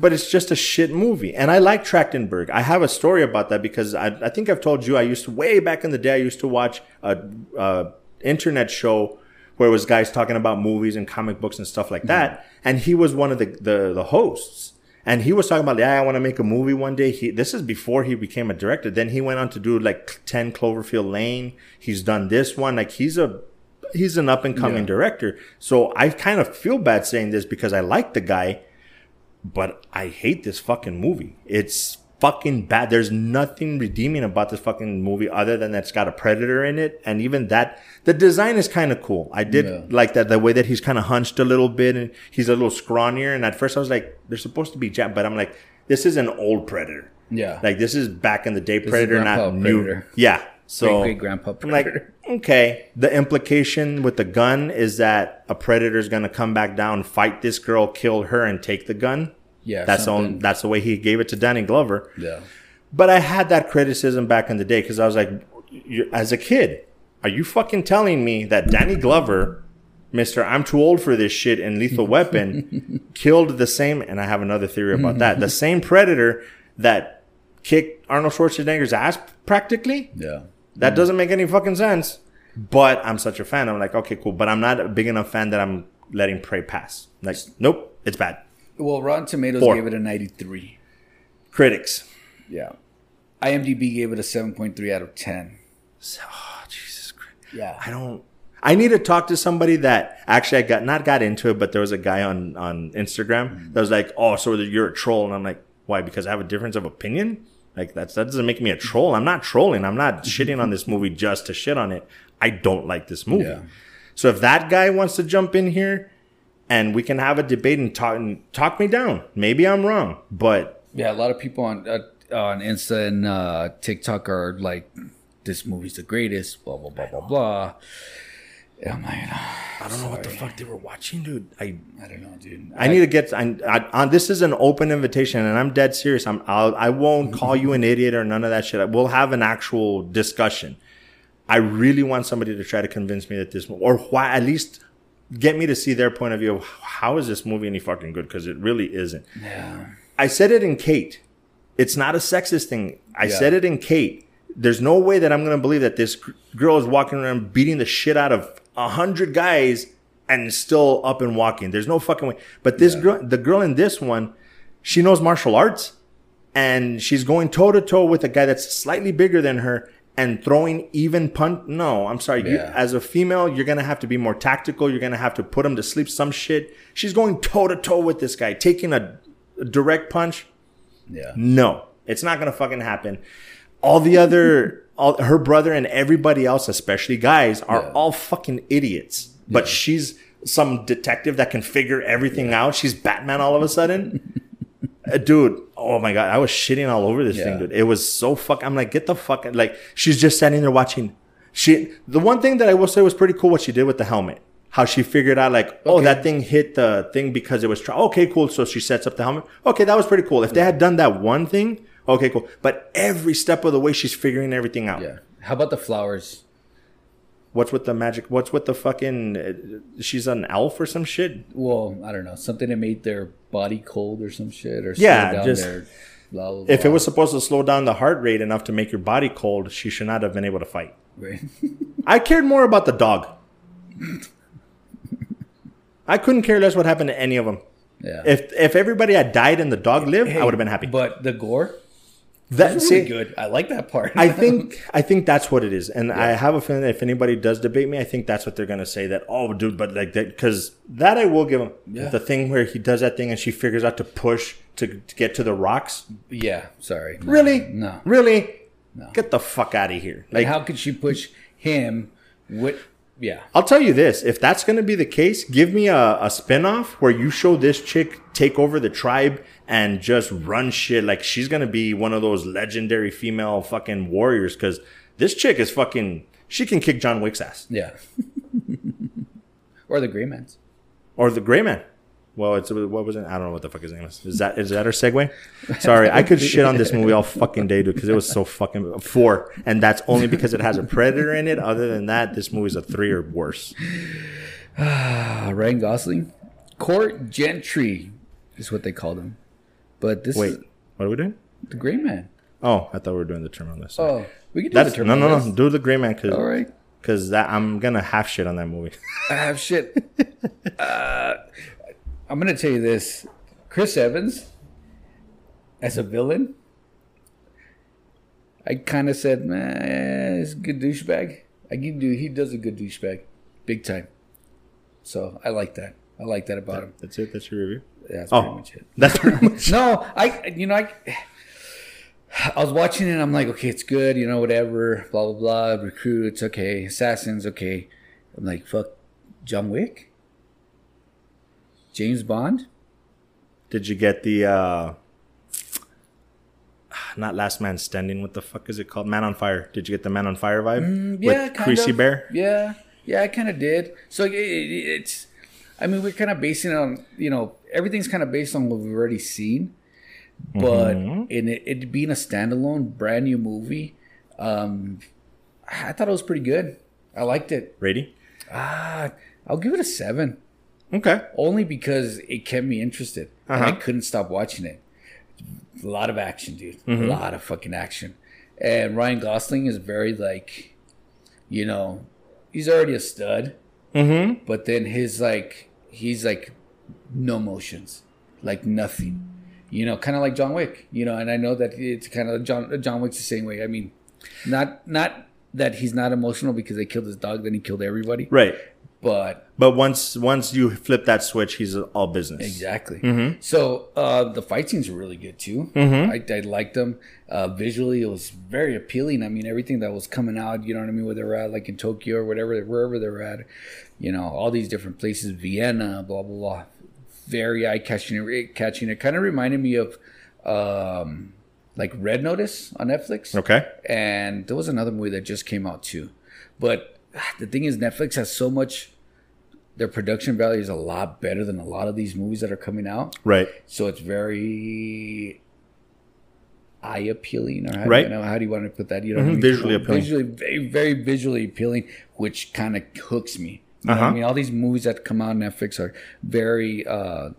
But it's just a shit movie. And I like Trachtenberg. I have a story about that because I, I think I've told you I used to way back in the day. I used to watch a, a internet show where it was guys talking about movies and comic books and stuff like mm-hmm. that. And he was one of the the, the hosts. And he was talking about, yeah, I want to make a movie one day. He, this is before he became a director. Then he went on to do like 10 Cloverfield Lane. He's done this one. Like he's a, he's an up and coming Yeah. director. So I kind of feel bad saying this because I like the guy, but I hate this fucking movie. It's fucking bad. There's nothing redeeming about this fucking movie other than that it's got a predator in it. And even that, the design is kind of cool. I did Yeah. like that, the way that he's kind of hunched a little bit and he's a little scrawnier. And at first I was like, they're supposed to be jab, but I'm like, this is an old predator. Yeah. Like this is back in the day is predator, not new. Predator. Yeah. So great grandpa I'm like, okay. The implication with the gun is that a predator is going to come back down, fight this girl, kill her, and take the gun. Yeah, that's the only, that's the way he gave it to Danny Glover. yeah. But I had that criticism back in the day because I was like, as a kid, are you fucking telling me that Danny Glover, Mister, I'm too old for this shit, and Lethal Weapon killed the same? And I have another theory about that. The same predator that kicked Arnold Schwarzenegger's ass practically. Yeah. That mm. doesn't make any fucking sense. But I'm such a fan. I'm like, okay, cool. But I'm not a big enough fan that I'm letting Prey pass. Like, nope, it's bad. Well, Rotten Tomatoes Four. gave it a 93. Critics. Yeah. IMDb gave it a 7.3 out of 10. Oh, Jesus Christ. Yeah. I don't. I need to talk to somebody that actually I got not got into it, but there was a guy on on Instagram mm. that was like, "Oh, so you're a troll," and I'm like, "Why? Because I have a difference of opinion? Like that's that doesn't make me a troll. I'm not trolling. I'm not mm-hmm. shitting on this movie just to shit on it. I don't like this movie. Yeah. So if that guy wants to jump in here, and we can have a debate and talk and talk me down, maybe I'm wrong, but Yeah, a lot of people on uh, on Insta and uh, TikTok are like, "This movie's the greatest." Blah blah blah blah blah. And I'm like, I don't know what the fuck they were watching, dude. I I don't know, dude. I need to get. I, I, on this is an open invitation, and I'm dead serious. I'm. I'll, I won't call you an idiot or none of that shit. We'll have an actual discussion. I really want somebody to try to convince me that this, or why, at least get me to see their point of view. of How is this movie any fucking good? Because it really isn't. Yeah. I said it in Kate. It's not a sexist thing. I Yeah. said it in Kate. There's no way that I'm going to believe that this girl is walking around beating the shit out of a hundred guys and still up and walking. There's no fucking way. But this girl, the girl in this one, she knows martial arts and she's going toe to toe with a guy that's slightly bigger than her and throwing even punt. No, I'm sorry. You, Yeah. as a female, you're gonna have to be more tactical. You're gonna have to put him to sleep. Some shit. She's going toe to toe with this guy, taking a, a direct punch. Yeah. No, it's not gonna fucking happen. All the other, all her brother and everybody else, especially guys, are Yeah. all fucking idiots. But she's some detective that can figure everything out. She's Batman all of a sudden. Uh, dude, oh my god, I was shitting all over this thing, dude. It was so fuck. I'm like, get the fuck. Like, she's just standing there watching. She. The one thing that I will say was pretty cool. What she did with the helmet. How she figured out, like, oh, that thing hit the thing because it was. Tra- okay, cool. So she sets up the helmet. Okay, that was pretty cool. If they had done that one thing, okay, cool. But every step of the way, she's figuring everything out. Yeah. How about the flowers? What's with the magic? What's with the fucking? Uh, she's an elf or some shit. Well, I don't know. Something that made their body cold or some shit or Yeah, down just- their blah, blah, If it was supposed to slow down the heart rate enough to make your body cold, she should not have been able to fight. Right. I cared more about the dog. I couldn't care less what happened to any of them. yeah. If if everybody had died and the dog lived, I would have been happy. But the gore, that it's see, really good. I like that part. I think I think that's what it is, and I have a feeling that if anybody does debate me, I think that's what they're gonna say. That oh, dude, but like that because that I will give him Yeah. the thing where he does that thing and she figures out to push to, to get to the rocks. yeah. Sorry. No, Really? No. Really? No. Get the fuck out of here! Like, Like how could she push him with? Yeah. I'll tell you this: if that's going to be the case, give me a, a spinoff where you show this chick take over the tribe and just run shit. Like she's to be one of those legendary female fucking warriors. Because this chick is fucking. She can kick John Wick's ass Yeah. or the Gray Man's. or the Gray Man. Well, it's what was it? I don't know what the fuck his name is. Is that is that our segue? Sorry, I could shit on this movie all fucking day, dude, because it was so fucking four, and that's only because it has a predator in it. Other than that, this movie's a three or worse. Ryan Gosling, Court Gentry is what they called him. But this Wait, what are we doing? the Gray Man. Oh, I thought we were doing the term on this. Oh, we can do That's the term no, no, no. Do the Gray Man because All right. that I'm gonna half shit on that movie. I have shit. uh, I'm gonna tell you this: Chris Evans as a villain. I kind of said, man, he's a good douchebag. I can do. He does a good douchebag, big time. So I like that. I like that about him. That's it. That's your review. Yeah, that's Oh. pretty much it. That's pretty much. No, I you know I I was watching it and I'm like, okay, it's good, you know, whatever, blah blah blah. Recruits, okay, assassins, okay. I'm like, fuck John Wick? James Bond? Did you get the uh not Last Man Standing? What the fuck is it called? Man on Fire. Did you get the Man on Fire vibe? Mm, yeah, With kind Creasy of. Bear. Yeah, yeah, I kind of did. So it, it, it's, I mean, we're kind of basing it on, you know, everything's kind of based on what we've already seen, but in it, it being a standalone, brand new movie, um, I thought it was pretty good. I liked it. Rating. Ah, I'll give it a seven, Okay. only because it kept me interested, and I Uh-huh. couldn't stop watching it. A lot of action, dude. A lot of fucking action. And Ryan Gosling is very like, you know, he's already a stud, Mm-hmm. but then his like, he's like, no motions, like nothing. You know, kind of like John Wick. You know, and I know that it's kind of John John Wick's the same way. I mean, not not that he's not emotional because they killed his dog, then he killed everybody. Right. But But once once you flip that switch, he's all business. Exactly. Mm-hmm. So uh, the fight scenes were really good too. I, I liked them uh, visually. It was very appealing. I mean, everything that was coming out. You know what I mean? Where they were at, like in Tokyo or whatever, wherever they were at. You know, all these different places, Vienna, blah blah blah. Very eye catching. Catching. It kind of reminded me of um, like Red Notice on Netflix. Okay. And there was another movie that just came out too. But ah, the thing is, Netflix has so much. Their production value is a lot better than a lot of these movies that are coming out. Right. So it's very eye appealing, or how, Right. you know, how do you want to put that? You know, Mhm, visually appealing. Visually, very, very visually appealing, which kind of hooks me. You know Uh-huh. I mean, all these movies that come out on Netflix are very uh,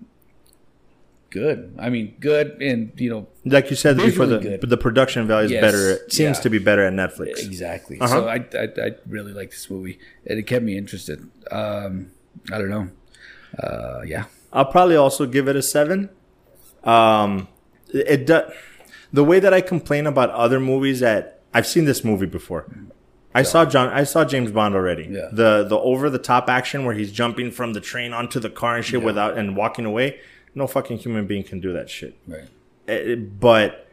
good. I mean, good, and you know, Like you said before, the good. the production value is Yes. better. It seems Yeah. to be better at Netflix. exactly. Uh-huh. So I, I, I really like this movie, and it kept me interested. Um, I don't know. Uh, yeah, I'll probably also give it a seven. Um, it does the way that I complain about other movies that I've seen this movie before. I saw John. I saw James Bond already. Yeah. The the over the top action where he's jumping from the train onto the car and shit without and walking away. No fucking human being can do that shit. right. It- but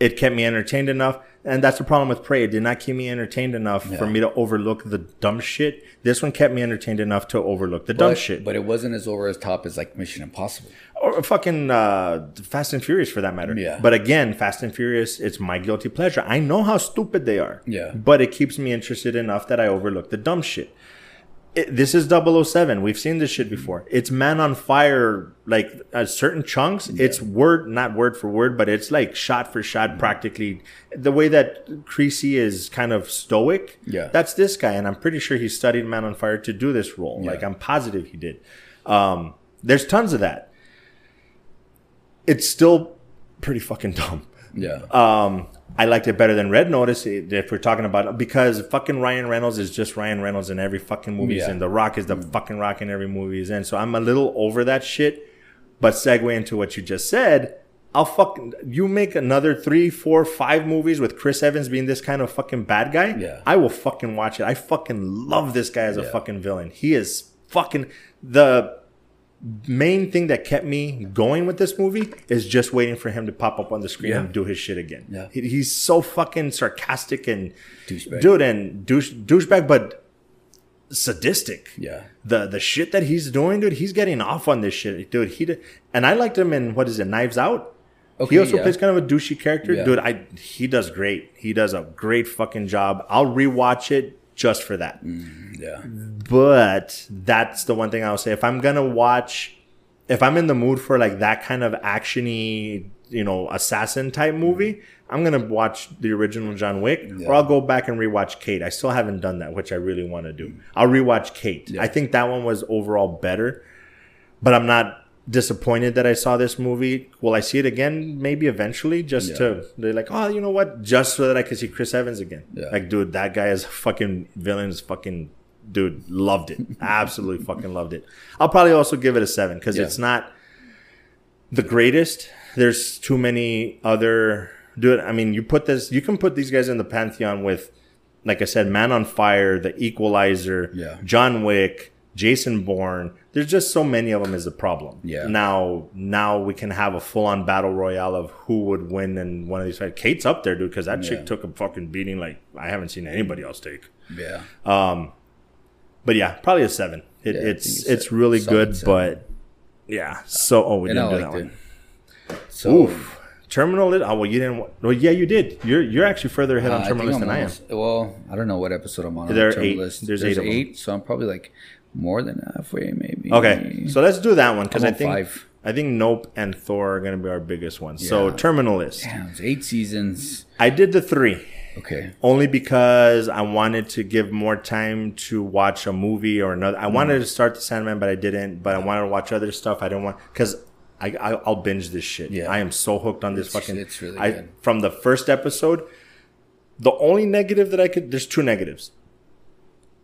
it kept me entertained enough. And that's the problem with Prey. It did not keep me entertained enough for me to overlook the dumb shit. This one kept me entertained enough to overlook the dumb shit. but it wasn't as over as top as like Mission Impossible. or fucking uh, Fast and Furious for that matter. Yeah. But again, Fast and Furious, it's my guilty pleasure. I know how stupid they are. Yeah. But it keeps me interested enough that I overlook the dumb shit. It, this is 007. We've seen this shit before. It's Man on Fire, like uh, certain chunks. It's word, not word for word, but it's like shot for shot, practically. The way that Creasy is kind of stoic. Yeah. That's this guy, and I'm pretty sure he studied Man on Fire to do this role. Like I'm positive he did. Um, there's tons of that. It's still pretty fucking dumb. Yeah. Um, I liked it better than Red Notice if we're talking about because fucking Ryan Reynolds is just Ryan Reynolds in every fucking movie he's Yeah. in. The Rock is the fucking Rock in every movie he's in. So I'm a little over that shit. But segue into what you just said, I'll fucking you make another three, four, five movies with Chris Evans being this kind of fucking bad guy. Yeah. I will fucking watch it. I fucking love this guy as a Yeah. fucking villain. He is fucking the main thing that kept me going with this movie is just waiting for him to pop up on the screen Yeah. and do his shit again. Yeah. He- he's so fucking sarcastic and Douchebag. dude and douche douchebag, but sadistic. Yeah. The the shit that he's doing, dude, he's getting off on this shit, dude. He did, and I liked him in what is it, Knives Out. Okay, he also yeah. plays kind of a douchey character, Yeah. dude. I he does great. He does a great fucking job. I'll rewatch it just for that. Mm, yeah. But that's the one thing I'll say. If I'm gonna watch, if I'm in the mood for like that kind of actiony, you know, assassin type mm. movie, I'm gonna watch the original John Wick, or I'll go back and rewatch Kate. I still haven't done that, which I really want to do. I'll rewatch Kate. I think that one was overall better, but I'm not disappointed that I saw this movie. Will I see it again? Maybe eventually, just Yeah. to they're like, oh, you know what? Just so that I can see Chris Evans again. Yeah. Like, dude, that guy is fucking villains. Fucking dude, loved it. Absolutely fucking loved it. I'll probably also give it a seven because Yeah. it's not the greatest. There's too many other. Dude, I mean, you put this. You can put these guys in the pantheon with, like I said, Man on Fire, The Equalizer. John Wick, Jason Bourne. There's just so many of them is the problem. Yeah. Now, now we can have a full on battle royale of who would win in one of these fights. Kate's up there, dude, because that Yeah. chick took a fucking beating like I haven't seen anybody else take. Yeah. Um, but yeah, probably a seven. It, Yeah, it's it's, really good, seven. but yeah. So oh, we And didn't do that one. it. So Oof. Terminal. Oh well, you didn't. Well, yeah, you did. You're you're actually further ahead uh, on Terminal think List I'm than I am. well, I don't know what episode I'm on. on There are the terminal eight. list. There's eight eight, so I'm probably like more than halfway, maybe. Okay, so let's do that one because I think five. I think Nope and Thor are going to be our biggest ones. So Yeah. Terminal List. Damn, it's eight seasons. I did the three Okay. only because I wanted to give more time to watch a movie or another. I wanted mm. to start the Sandman, but I didn't. But I wanted to watch other stuff. I didn't want because I, I I'll binge this shit. Yeah. I am so hooked on this It's- fucking. it's really I, good. From the first episode, the only negative that I could there's two negatives.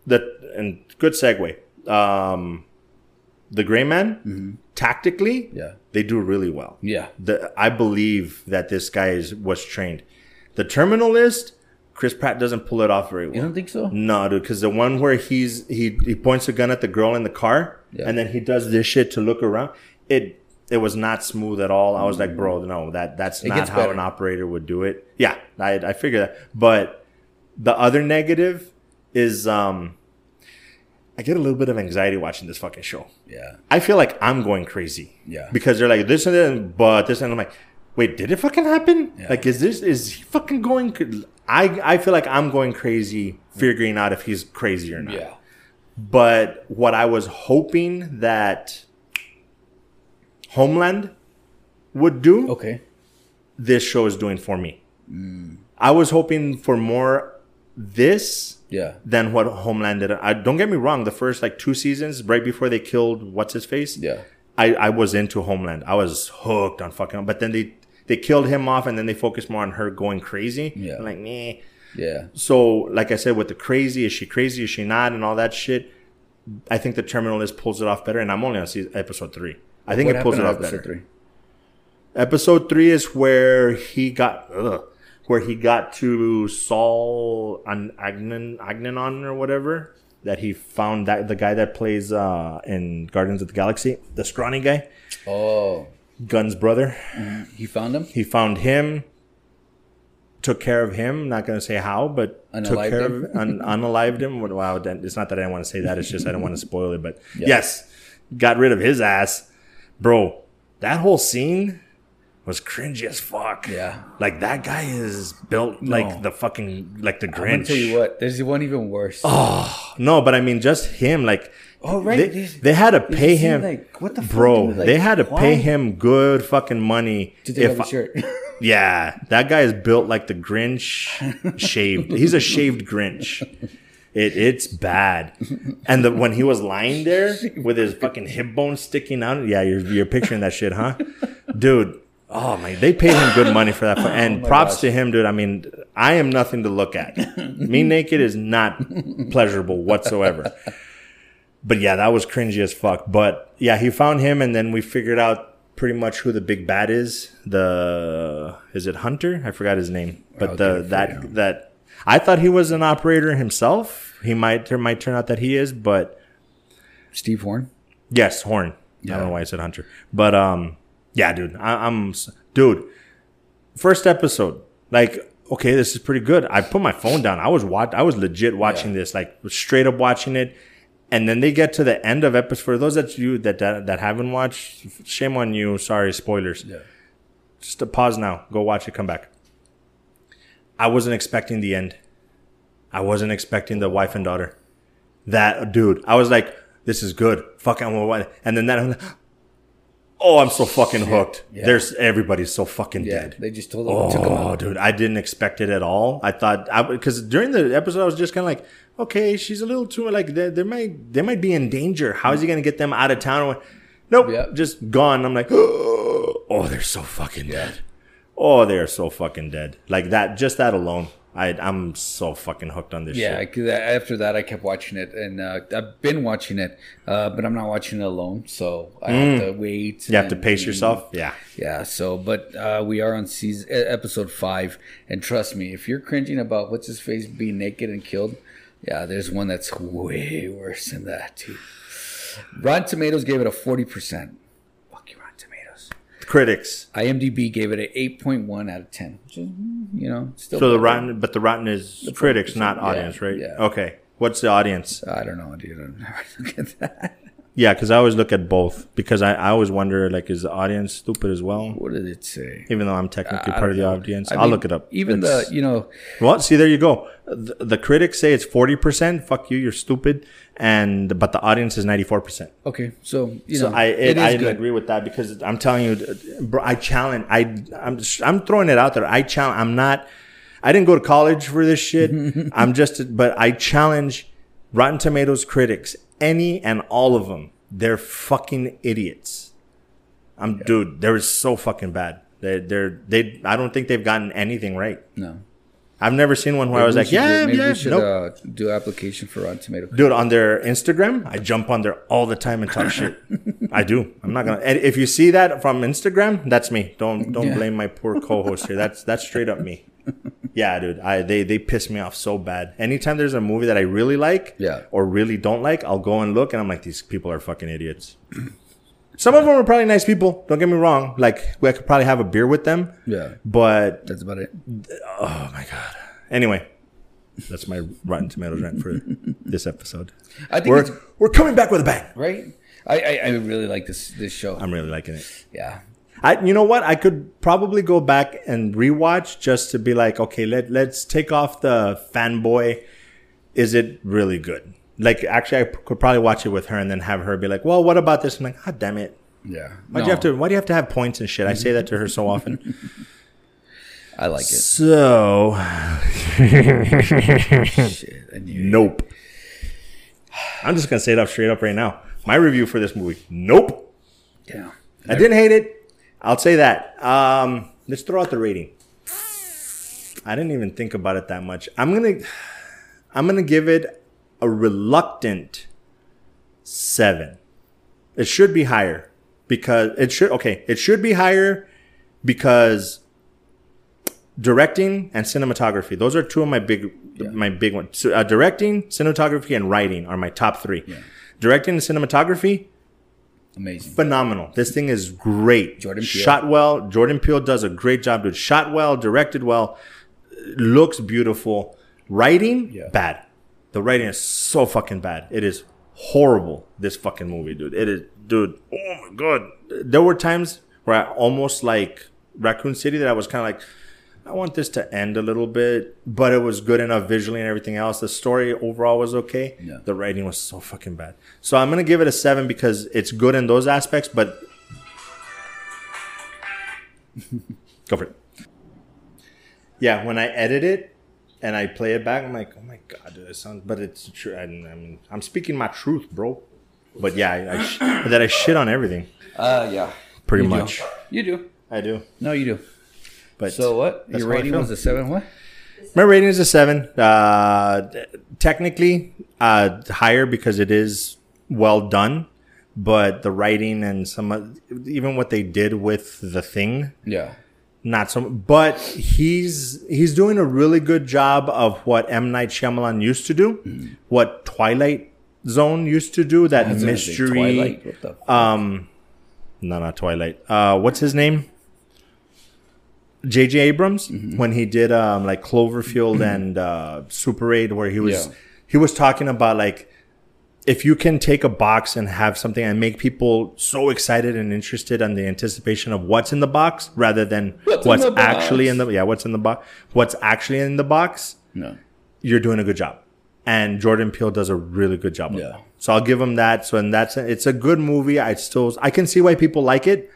That and good segue. Um, the Gray Man tactically, Mm-hmm. Yeah. they do really well Yeah. the I believe that this guy is was trained. The Terminal List, Chris Pratt doesn't pull it off very well. You don't think so? No, dude, because the one where he's he he points a gun at the girl in the car Yeah. and then he does this shit to look around. It it was not smooth at all. I was like, bro, no, that that's It not how better. an operator would do it. Yeah, I I figure that. But the other negative is um I get a little bit of anxiety watching this fucking show. Yeah. I feel like I'm going crazy. Yeah. Because they're like this and then, but this and I'm like, wait, did it fucking happen? Yeah. Like, is this is he fucking going? cr- I I feel like I'm going crazy figuring out if he's crazy or not. Yeah. But what I was hoping that Homeland would do, Okay. this show is doing for me. I was hoping for more this Yeah. than what Homeland did. I don't get me wrong. The first like two seasons, right before they killed what's his face, Yeah. I, I was into Homeland. I was hooked on fucking. But then they they killed him off, and then they focused more on her going crazy. Yeah. I'm like meh. Yeah. So like I said, with the crazy, is she crazy? Is she not? And all that shit. I think the Terminal List pulls it off better, and I'm only on season, episode three. I think What it pulls it off in better. episode three? Episode three is where he got, ugh, where he got to Saul on Agnon, Agnanon or whatever. That he found that the guy that plays uh, in Guardians of the Galaxy, the scrawny guy, Oh, Gunn's brother. he found him. He found him, took care of him. Not going to say how, but took care him? of un, unalived him. Wow, it's not that I didn't want to say that. It's just I don't want to spoil it. But Yeah. yes, got rid of his ass, bro. That whole scene was cringy as fuck. Yeah. like that guy is built like the fucking like the Grinch. I'm tell you what. There's one even worse. Oh, No, but I mean just him. Like, Oh, right. They, they had to pay him, like, what the fuck, bro. dude? Like, they had to why? pay him good fucking money. to take off his shirt. Yeah, that guy is built like the Grinch shaved. He's a shaved Grinch. It it's bad. And the when he was lying there with his fucking hip bone sticking out, yeah, you're you're picturing that shit, huh? Dude, oh my, they paid him good money for that. And Oh props gosh. to him, dude. I mean, I am nothing to look at. Me naked is not pleasurable whatsoever. But yeah, that was cringy as fuck. But yeah, he found him, and then we figured out pretty much who the big bad is. The is it Hunter? I forgot his name. But the get it for that you. that I thought he was an operator himself. He might there might turn out that he is, but Steve Horn. yes, Horn. I don't know why I said Hunter, but um, yeah, dude, I, I'm dude. First episode, like. Okay, this is pretty good. I put my phone down. I was watch. I was legit watching Yeah. this, like straight up watching it and then they get to the end of episode. For those that you that that, that haven't watched, shame on you. Sorry, spoilers. Yeah. Just a pause now. Go watch it. Come back. I wasn't expecting the end. I wasn't expecting the wife and daughter. That dude. I was like, this is good. Fucking. And then that. Oh, I'm so fucking hooked. Yeah. There's everybody's so fucking Yeah. dead. They just told took him Oh, out. dude, I didn't expect it at all. I thought I because during the episode I was just kind of like, okay, she's a little too like they, they might they might be in danger. How is he gonna get them out of town? Nope. Yeah. Just gone. I'm like, oh, they're so fucking dead. Oh, they are so fucking dead. Like that, just that alone. I, I'm so fucking hooked on this Yeah, shit. after that, I kept watching it, and uh, I've been watching it, uh, but I'm not watching it alone, so I have to wait. Mm. You have to pace and- yourself. Yeah. Yeah. So, but uh, we are on season episode five, and trust me, if you're cringing about what's his face being naked and killed, yeah, there's one that's way worse than that too. Rotten Tomatoes gave it a forty percent. Fuck you, Rotten Tomatoes. Critics. IMDb gave it an eight point one out of ten. Which is, mm, you know, still. So the rotten, but the rotten is critics, not yeah, audience, right? yeah. Okay. What's the audience? I don't know, dude. I don't never look at that. Yeah, because I always look at both because I, I always wonder like is the audience stupid as well? What did it say? Even though I'm technically I part of the know. audience, I I'll mean, look it up. Even It's- the, you know, well, see there you go. The, the critics say it's forty percent. Fuck you, you're stupid. And but the audience is ninety four percent. okay, so you So know, I it it, I good. agree with that because I'm telling you, bro, I challenge. I I'm I'm throwing it out there. I challenge. I'm not. I didn't go to college for this shit. I'm just. But I challenge Rotten Tomatoes critics, any and all of them. They're fucking idiots. I'm dude. They're so fucking bad. They they're they. I don't think they've gotten anything right. No. I've never seen one where I was like, do- yeah, maybe yeah, we should nope. uh, do application for Rotten Tomato. Dude, on their Instagram, I jump on there all the time and talk shit. I do. I'm not gonna. And if you see that from Instagram, that's me. Don't don't Yeah. blame my poor co-host here. That's that's straight up me. Yeah, dude. I they they piss me off so bad. Anytime there's a movie that I really like, Yeah. or really don't like, I'll go and look, and I'm like, these people are fucking idiots. Some of them are probably nice people. Don't get me wrong. Like, we could probably have a beer with them. Yeah, But that's about it. oh my god. Anyway, that's my Rotten Tomatoes rant for this episode. I think We're we're coming back with a bang. right. I, I, I really like this this show. I'm really liking it. yeah, I, you know what? I could probably go back and rewatch just to be like, okay, let let's take off the fanboy. Is it really good? Like, actually, I could probably watch it with her and then have her be like, well, what about this? I'm like, god damn it. yeah. Why'd you have to? Why do you have to have points and shit? I say that to her so often. I like it. So, Shit, I knew nope. I'm just gonna say it up straight up right now. My review for this movie, nope. Yeah. I didn't hate it. I'll say that. Um, let's throw out the rating. I didn't even think about it that much. I'm gonna, I'm gonna give it a reluctant seven. It should be higher because it should. Okay, it should be higher because directing and cinematography. Those are two of my big, my big ones. So, uh, directing, cinematography, and writing are my top three. Directing and cinematography, Amazing. phenomenal. This thing is great. Jordan Peele. Shot well. Jordan Peele does a great job, dude. Shot well, directed well, looks beautiful. Writing, Yeah. bad. The writing is so fucking bad. It is horrible. This fucking movie, dude. It is, dude. Oh my god. There were times where I almost like Raccoon City that I was kind of like, I want this to end a little bit, but it was good enough visually and everything else. The story overall was okay. Yeah. The writing was so fucking bad. So I'm gonna give it a seven because it's good in those aspects, but go for it. Yeah, when I edit it and I play it back, I'm like, oh my god, dude, it sounds. But it's true. I mean, I'm speaking my truth, bro. But yeah, I, I sh- that I shit on everything. Uh, yeah. Pretty You do. much. You do. I do. No, you do. But So what? That's Your rating was a seven. What? My rating is a seven. Uh, technically, uh, higher because it is well done, but the writing and some, of- even what they did with the thing, Yeah. not so. But he's he's doing a really good job of what M Night Shyamalan used to do, what Twilight Zone used to do. That I was gonna say mystery. Twilight. What the? Um, no, not Twilight. Uh, what's his name? J.J. Abrams Mm-hmm. when he did um like Cloverfield and uh, Super Eight, where he was Yeah. he was talking about like if you can take a box and have something and make people so excited and interested on the anticipation of what's in the box rather than What's what's, in the actually box? in the yeah what's in the box what's actually in the box no. you're doing a good job. And Jordan Peele does a really good job of Yeah. it. So I'll give him that. So and that's it's a good movie. I still I can see why people like it.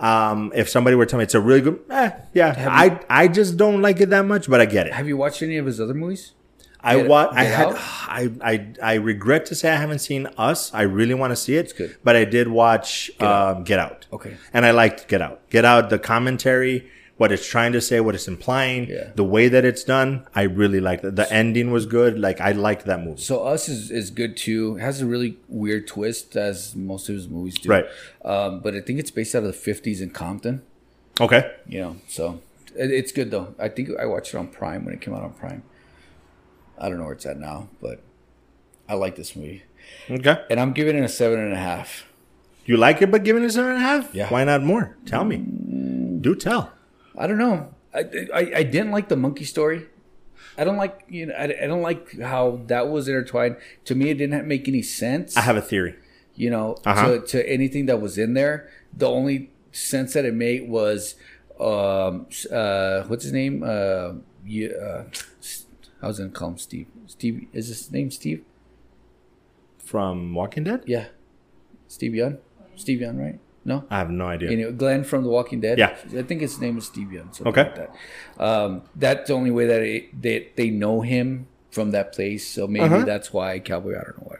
Um, if somebody were to tell me it's a really good, eh, yeah, I I just don't like it that much, but I get it. Have you watched any of his other movies? I Get- wa- I had I, I I regret to say I haven't seen Us. I really want to see it. good. But I did watch Get, Out. um, Get Out. Okay. And I liked Get Out. Get Out the commentary, what it's trying to say, what it's implying, Yeah. the way that it's done. I really liked it. The ending was good. Like I liked that movie. So Us is, is good too. It has a really weird twist as most of his movies do. Right. Um, but I think it's based out of the fifties in Compton. Okay. You know, so it, it's good though. I think I watched it on Prime when it came out on Prime. I don't know where it's at now, but I like this movie, Okay. and I'm giving it a seven and a half. You like it, but giving it seven and a half? Yeah. Why not more? Tell me. Do tell. I don't know. I, I, I didn't like the monkey story. I don't like you know I, I don't like how that was intertwined. To me, it didn't make any sense. I have a theory. you know, Uh-huh. to, to anything that was in there. The only sense that it made was, um, uh, what's his name? Uh, you, uh, I was gonna call him Steve. Steve is his name Steve? From Walking Dead? Yeah, Steve Young. Steve Young, right? No, I have no idea. you know, Glenn from The Walking Dead. Yeah. I think his name is Steve Young. Okay. like that. Um, that's the only way that it, they they know him from that place. So maybe Uh-huh. that's why Cowboy. I don't know why,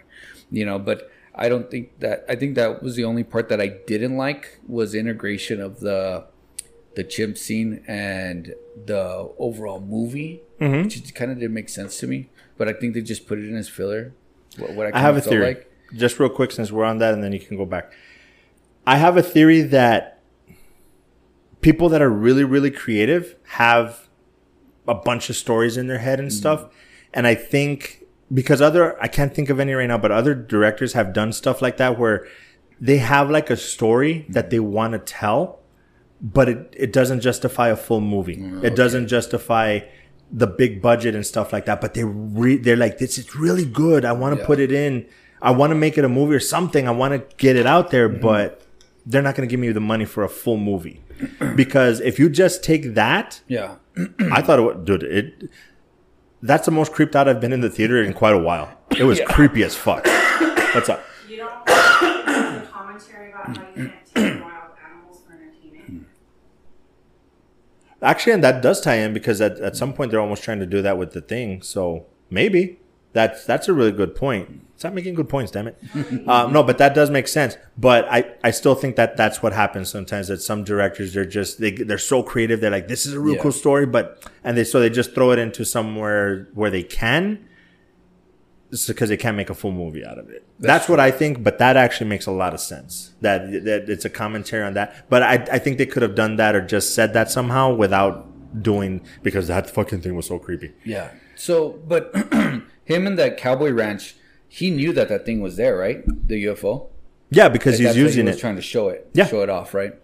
you know. But I don't think that. I think that was the only part that I didn't like was integration of the the chimp scene and the overall movie, Mm-hmm. which kind of didn't make sense to me. But I think they just put it in as filler. What, what I, I have a theory. Like. Just real quick, since we're on that, and then you can go back. I have a theory that people that are really, really creative have a bunch of stories in their head and mm. stuff. And I think because other, I can't think of any right now, but other directors have done stuff like that where they have like a story that mm. they want to tell, but it, it doesn't justify a full movie. Oh, it doesn't justify the big budget and stuff like that. But they re- they're like, this is really good. I want to Yeah. put it in. I want to make it a movie or something. I want to get it out there, mm. but they're not going to give me the money for a full movie. because if you just take that, Yeah. I thought it would, dude, it, that's the most creeped out I've been in the theater in quite a while. It was creepy as fuck. What's up? You don't think commentary about how you can't take wild animals for entertainment. Actually, and that does tie in because at, at some point they're almost trying to do that with the thing. So maybe that's that's a really good point. Stop making good points, damn it. um, no, but that does make sense. But I, I still think that that's what happens sometimes. That some directors they're just they they're so creative. They're like, this is a real Yeah. cool story, but and they so they just throw it into somewhere where they can. because they can't make a full movie out of it. That's, what I think, but that actually makes a lot of sense. That that it's a commentary on that. But I I think they could have done that or just said that somehow without doing because that fucking thing was so creepy. Yeah. So, but him and that cowboy ranch, he knew that that thing was there, right? The UFO. Yeah, because Like, he's using he was it. trying to show it. Yeah. Show it off, right?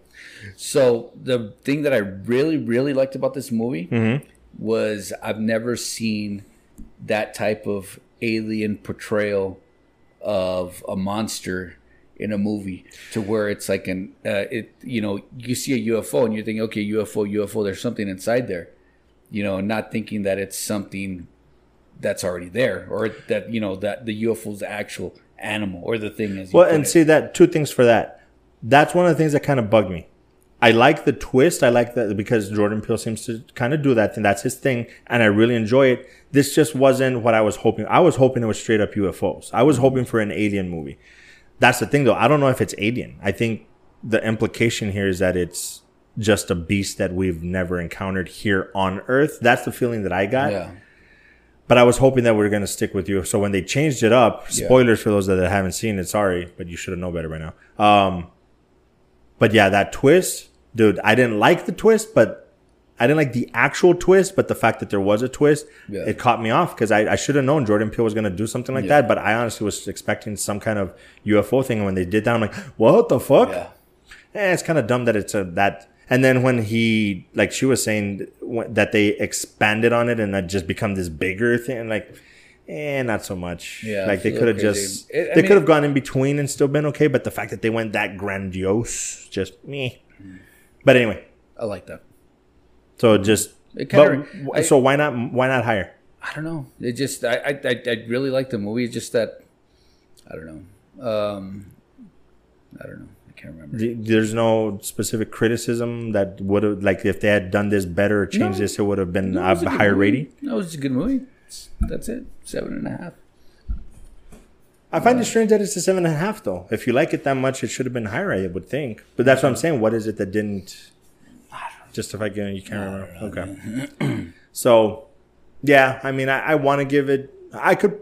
So the thing that I really, really liked about this movie Mm-hmm. was I've never seen that type of alien portrayal of a monster in a movie to where it's like an uh, it you know you see a UFO and you think okay UFO UFO there's something inside there you know not thinking that it's something that's already there or that you know that the UFO's actual animal or the thing is Well, and see that two things for that. That's one of the things that kind of bugged me. I like the twist. I like that because Jordan Peele seems to kind of do that thing. That's his thing, and I really enjoy it. This just wasn't what I was hoping. I was hoping it was straight up UFOs. I was mm-hmm. hoping for an alien movie. That's the thing, though. I don't know if it's alien. I think the implication here is that it's just a beast that we've never encountered here on Earth. That's the feeling that I got. yeah But I was hoping that we are going to stick with you. So when they changed it up, Yeah. spoilers for those that haven't seen it, sorry, but you should have known better by now. Um, but yeah, that twist, dude, I didn't like the twist, but I didn't like the actual twist, but the fact that there was a twist, Yeah. it caught me off because I, I should have known Jordan Peele was going to do something like Yeah. that. But I honestly was expecting some kind of UFO thing. And when they did that, I'm like, what the fuck? yeah eh, it's kind of dumb that it's a that. And then when he, like she was saying, that they expanded on it and that just become this bigger thing, like, eh, not so much. Yeah, like they could have just. It- they mean- could have gone in between and still been okay. But the fact that they went that grandiose, just me. But anyway, I like that so just, It kinda- w- I- so why not, why not higher? I don't know. It just I I I, I really like the movie. It's just that I don't know. Um, I don't know. Can't remember. There's no specific criticism that would have, like, if they had done this better or changed No. this, it would have been No, a a higher rating. No, it was a good movie. That's it. Seven and a half. I find it strange that it's a seven and a half, though. If you like it that much, it should have been higher, I would think. But that's what I'm saying. What is it that didn't justify giving? You can't remember. Okay. so, yeah, I mean, I, I want to give it. I could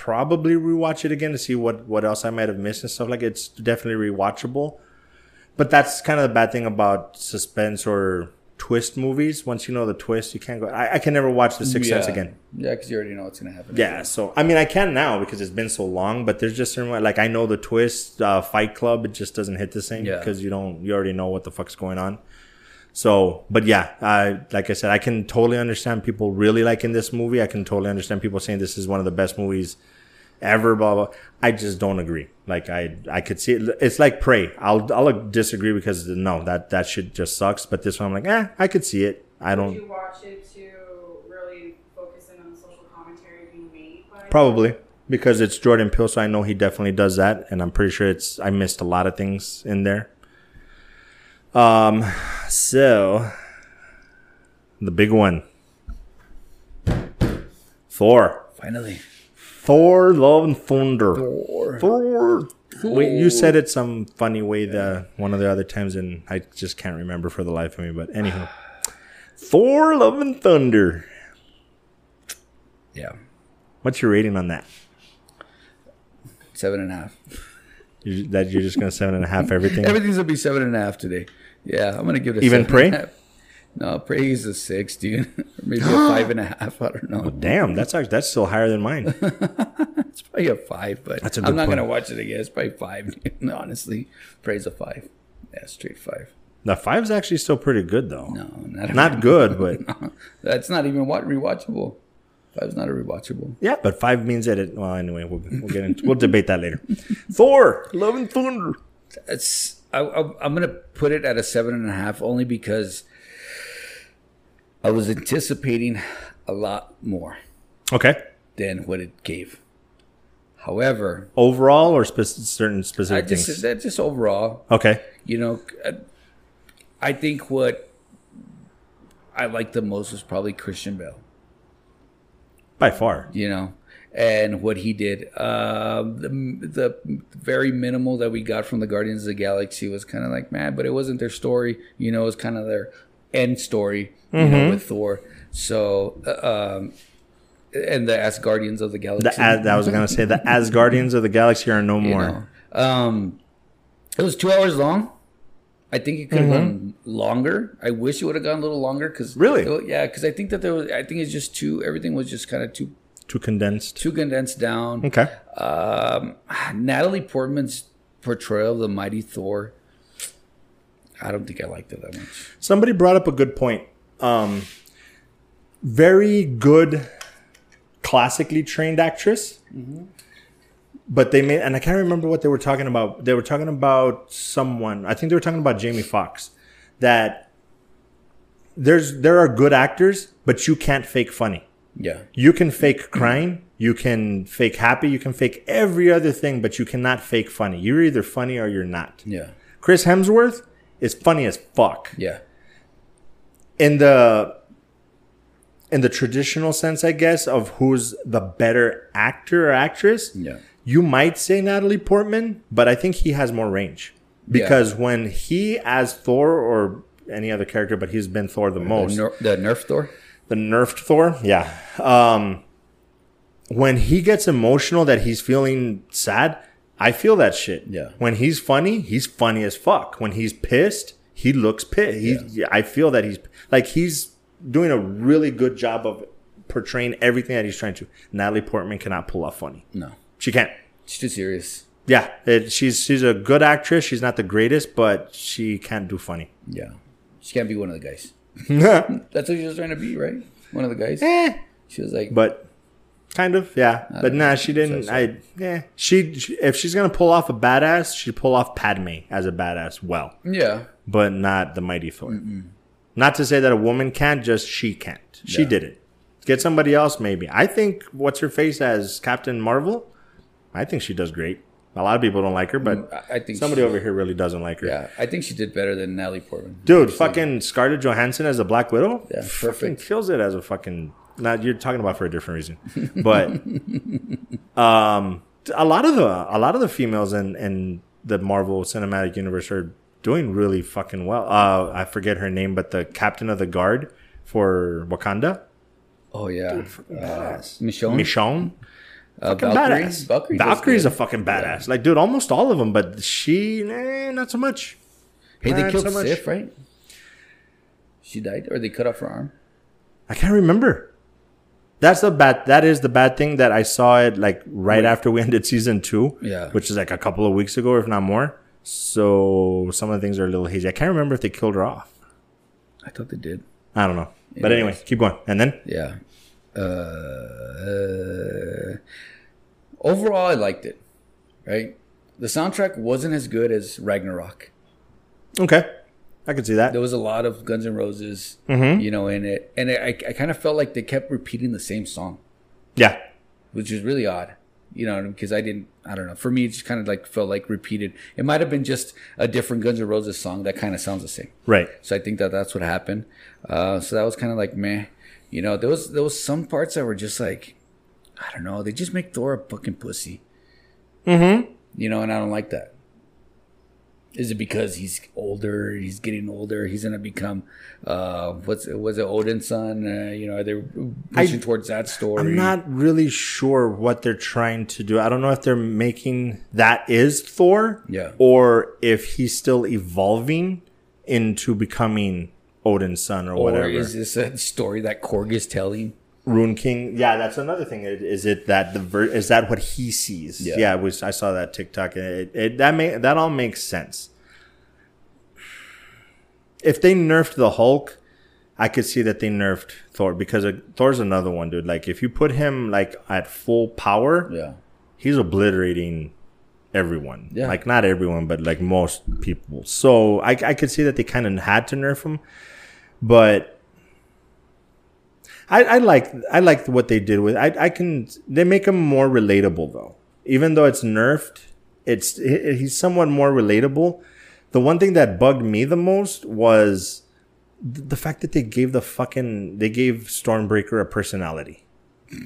probably rewatch it again to see what what else I might have missed and stuff like. It's definitely rewatchable. But that's kind of the bad thing about suspense or twist movies. Once you know the twist, you can't go. I, I can never watch The Sixth Sense again. Yeah, because you already know what's gonna happen. Yeah, so I mean, I can now because it's been so long. But there's just certain like I know the twist. Uh, Fight Club, it just doesn't hit the same Yeah. because you don't. You already know what the fuck's going on. So, but yeah, I like I said, I can totally understand people really liking this movie. I can totally understand people saying this is one of the best movies ever. Blah blah. I just don't agree. Like I, I could see it. It's like Prey. I'll, I'll disagree because no, that that shit just sucks. But this one, I'm like, eh, I could see it. I don't. you watch it to really focus in on the social commentary being made Probably because it's Jordan Peele, so I know he definitely does that, and I'm pretty sure it's. I missed a lot of things in there. Um, so the big one, Thor, Finally. Thor, Love and Thunder, Thor. Thor. Wait, you said it some funny way the one of the other times, and I just can't remember for the life of me. But anyhow, Thor, Love and Thunder. Yeah. What's your rating on that? Seven and a half. You, that you're just gonna seven and a half everything. Everything's gonna be seven and a half today. Yeah, I'm gonna give it a Even seven Prey? and a half. No, Prey is a six, dude. Maybe a five and a half. I don't know. Damn, that's actually, that's still higher than mine. It's probably a five, but That's a I'm not point. gonna watch it again. It's probably five. dude. Honestly, Prey's a five. Yeah, straight five. The five's actually still pretty good though. No, not Not good, but That's not even what rewatchable. Five's not a rewatchable. yeah, but five means that it. Well, anyway, we'll, we'll get into we'll debate that later. Thor, Love and Thunder. It's I, I, I'm gonna put it at a seven and a half only because I was anticipating a lot more Okay, than what it gave. However, overall or spec- certain I specific just things. that just overall, Okay, you know, uh, I think what I liked the most was probably Christian Bale. by far. you know, and what he did. Um, the, the very minimal that we got from the Guardians of the Galaxy was kind of like, man, but it wasn't their story. You know, it was kind of their end story, you know, with Thor. So, uh, um, and the Asgardians of the Galaxy. The As, I was gonna say the Asgardians of the Galaxy are no you more. know. Um, it was two hours long. I think it could have gone longer. I wish it would have gone a little longer because Really? yeah, because I think that there was. I think it's just too. Everything was just kind of too Too condensed. too condensed down. Okay. Um, Natalie Portman's portrayal of the mighty Thor. I don't think I liked it that much. Somebody brought up a good point. Um, very good, classically trained actress, but they made, and I can't remember what they were talking about. They were talking about someone. I think they were talking about Jamie Foxx. That there's there are good actors, but you can't fake funny. Yeah, You can fake crying, you can fake happy, you can fake every other thing, but you cannot fake funny. You're either funny or you're not. yeah, Chris Hemsworth is funny as fuck. Yeah, in the in the traditional sense, I guess, of who's the better actor or actress, yeah, you might say Natalie Portman, but I think he has more range. Because when he as Thor or any other character, but he's been Thor the the, most, ner- the Nerf Thor. The nerfed Thor, yeah. Um, when he gets emotional that he's feeling sad, I feel that shit. Yeah. When he's funny, he's funny as fuck. When he's pissed, he looks pissed. He's, yeah. I feel that he's like he's doing a really good job of portraying everything that he's trying to. Natalie Portman cannot pull off funny. No, She can't. She's too serious. Yeah, it, she's she's a good actress. She's not the greatest, but she can't do funny. Yeah, she can't be one of the guys. That's what she was trying to be, right? One of the guys. Eh. She was like, but kind of yeah. But nah she didn't So- i yeah. She, she if she's gonna pull off a badass she'd pull off padme as a badass well. Yeah, but not the mighty thor. Not to say that a woman can't just she can't. She Yeah. did it. Get somebody else maybe. I think what's her face as captain marvel? I think she does great a lot of people don't like her but I, I think somebody she, over here really doesn't like her Yeah, I think she did better than Natalie Portman. dude fucking scarlett johansson as a black widow Yeah, perfect. kills it as a fucking Not you're talking about for a different reason, but um, a lot of the a lot of the females in in the Marvel Cinematic Universe are doing really fucking well. Uh, I forget her name, but the captain of the guard for Wakanda, Oh yeah, badass. Michonne. Michonne. Uh, Fucking Valkyrie. badass. Valkyrie Valkyrie's a fucking badass. Like, dude, almost all of them, but she, eh, not so much. Hey, they Not killed so much. Sif, right? She died, or they cut off her arm. I can't remember. That's the bad. That is the bad thing that I saw it like right after we ended season two. Yeah. which is like a couple of weeks ago, if not more. So some of the things are a little hazy. I can't remember if they killed her off. I thought they did. I don't know. But anyway, keep going. And then Yeah. Uh, overall, I liked it. Right. The soundtrack wasn't as good as Ragnarok. okay, I can see that. There was a lot of Guns N' Roses, Mm-hmm. you know, in it, and I, I kind of felt like they kept repeating the same song. Yeah, which is really odd. You know, because I didn't, I don't know. For me, it just kind of like felt like repeated. It might have been just a different Guns N' Roses song that kind of sounds the same. right. So I think that that's what happened. Uh, so that was kind of like meh. You know, there was there was some parts that were just like, I don't know. They just make Thor a fucking pussy. Mm-hmm. You know, and I don't like that. Is it because he's older? He's getting older. He's gonna become, uh, what's was it Odinson? Uh, you know, are they pushing towards that story? I'm not really sure what they're trying to do. I don't know if they're making that is Thor, Yeah. or if he's still evolving into becoming Odinson or, Or whatever. is this a story that Korg is telling? Rune King. Yeah, that's another thing. Is it that the ver- is that what he sees? Yeah. Yeah, was I saw that TikTok and it, it that make that all makes sense. If they nerfed the Hulk, I could see that they nerfed Thor because uh, Thor's another one, dude. Like if you put him like at full power, Yeah. he's obliterating everyone. Yeah. Like not everyone, but like most people. So I, I could see that they kind of had to nerf him, but I, I like I like what they did with. I I can they make him more relatable though. Even though it's nerfed, it's he's somewhat more relatable. The one thing that bugged me the most was the fact that they gave the fucking they gave Stormbreaker a personality.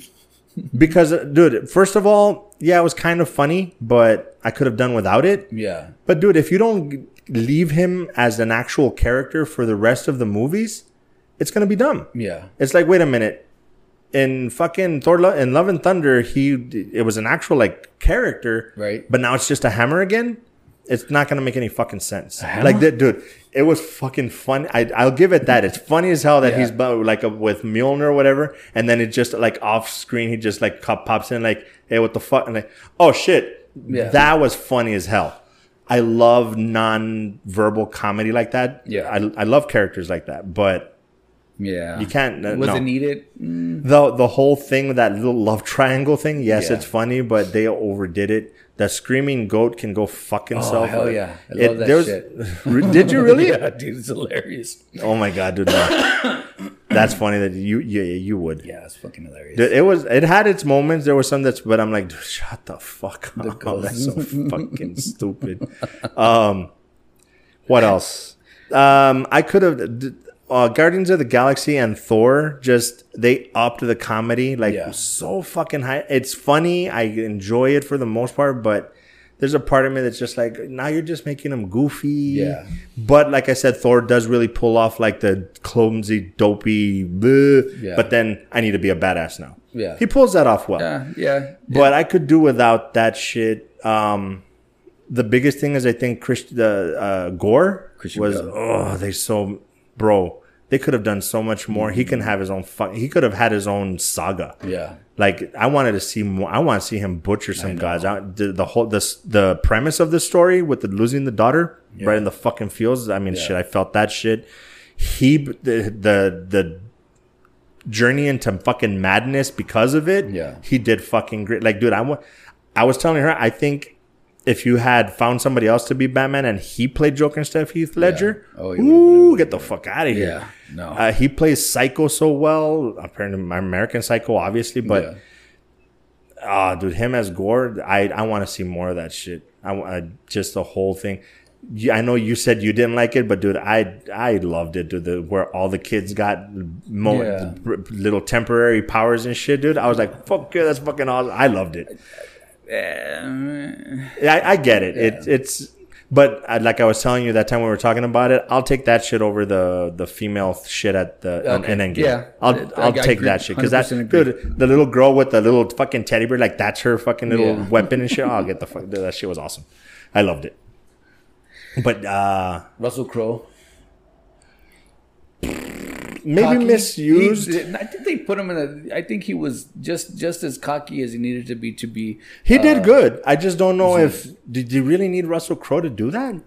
Because, dude, first of all, yeah, it was kind of funny, but I could have done without it. Yeah. But, dude, if you don't leave him as an actual character for the rest of the movies, it's gonna be dumb. Yeah. It's like, wait a minute. In fucking Thor Lo- in Love and Thunder, he it was an actual like character, Right. But now it's just a hammer again. It's not gonna make any fucking sense. Like that, dude. It was fucking fun. I, I'll give it that. It's funny as hell that Yeah. he's bu- like a, with Mjolnir or whatever, and then it just like off screen he just like pops in like, hey, what the fuck? And like, oh shit, Yeah. that was funny as hell. I love non-verbal comedy like that. Yeah. I, I love characters like that, but Yeah. you can't. uh, Was no. it needed? The the whole thing with that little love triangle thing, yes, Yeah. it's funny, but they overdid it. The screaming goat can go fuck himself. Oh, hell yeah. I love that shit. Did you really? yeah, dude, it's hilarious. Oh my god, dude! no. That's funny that you yeah you would. Yeah, it's fucking hilarious. It was. It had its moments. There was some that's, but I'm like, dude, shut the fuck up. goat. That's so fucking stupid. Um, what else? Um, I could have. Uh, Guardians of the Galaxy and Thor just they upped the comedy like Yeah. so fucking high. It's funny. I enjoy it for the most part, but there's a part of me that's just like now you're just making them goofy. Yeah. But like I said, Thor does really pull off like the clumsy, dopey. bleh, Yeah. But then I need to be a badass now. Yeah. He pulls that off well. yeah, yeah. But I could do without that shit. Um, the biggest thing is I think Chris, the uh, Gorr Christian was Bale. oh they so bro they could have done so much more. He can have his own fuck. He could have had his own saga. Yeah. Like I wanted to see more. I want to see him butcher some guys. I, the, the whole this the premise of the story with the losing the daughter right in the fucking fields. I mean, Yeah. shit. I felt that shit. He the the the journey into fucking madness because of it. Yeah. he did fucking great. Like, dude, I wa- I was telling her, I think if you had found somebody else to be Batman and he played Joker instead of Heath Ledger, Oh, he ooh, get the fuck out of here. Yeah. No. Uh, he plays Psycho so well. Apparently, my American Psycho, obviously, but yeah. ah, dude, him as Gorr, I I want to see more of that shit. I, I just the whole thing. Yeah, I know you said you didn't like it, but dude, I I loved it. Dude, the, where all the kids got mo- Yeah. little temporary powers and shit, dude. I was like, fuck yeah, that's fucking awesome. I loved it. Yeah, I, I get it. It it's, but like I was telling you that time we were talking about it, I'll take that shit over the the female shit at the Okay. an Endgame. Yeah. I'll I- I'll I take agree. that shit because that's 100% dude, the little girl with the little fucking teddy bear, like that's her fucking little Yeah. weapon and shit. I'll get the fuck. Dude, that shit was awesome. I loved it. But uh Russell Crowe. Maybe Cocky. misused. He- I think they put him in a. I think he was just just as cocky as he needed to be to be. He uh, did good. I just don't know if did you really need Russell Crowe to do that?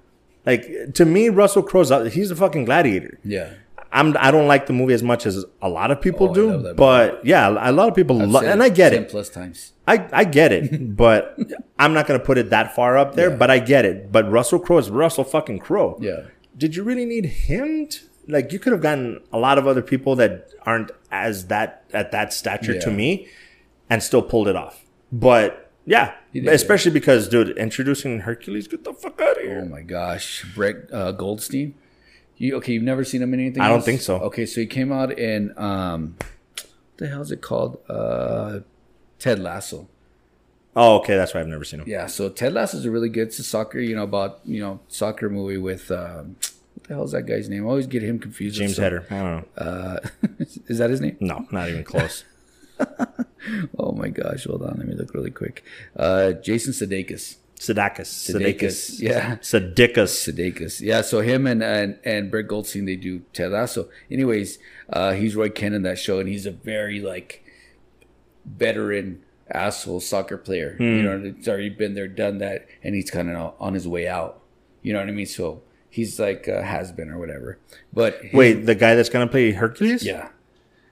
Like to me, Russell Crowe's he's a fucking gladiator. Yeah. I'm I don't like the movie as much as a lot of people Oh, do, but yeah, a lot of people love, and I get it. plus times. I I get it, but I'm not gonna put it that far up there. Yeah. But I get it. But Russell Crowe is Russell fucking Crowe. Yeah. Did you really need him? To, like you could have gotten a lot of other people that aren't as that at that stature to me, and still pulled it off. But yeah, especially because dude, introducing Hercules, get the fuck out of here. Oh my gosh, Brett uh, Goldstein. You okay? You've never seen him in anything? I don't think so. Okay, so he came out in um, what the hell is it called? Uh, Ted Lasso. Oh, okay, that's why I've never seen him. Yeah, so Ted Lasso is a really good. It's a soccer, you know, about you know soccer movie with um, what the hell is that guy's name? I always get him confused. James Header. I don't know. Uh, is that his name? No, not even close. Oh my gosh! Hold on, let me look really quick. Uh, Jason Sudeikis. Sudeikis. Sudeikis, yeah. Sudeikis. Sudeikis. Yeah, so him and and, and Brett Goldstein they do Ted Lasso. Anyways, uh, he's Roy Kent in that show, and he's a very like veteran asshole soccer player. You know, it's already been there, done that, and he's kind of on his way out. You know what I mean? So he's like uh, has been or whatever. But his- Wait, the guy that's gonna play Hercules? yeah,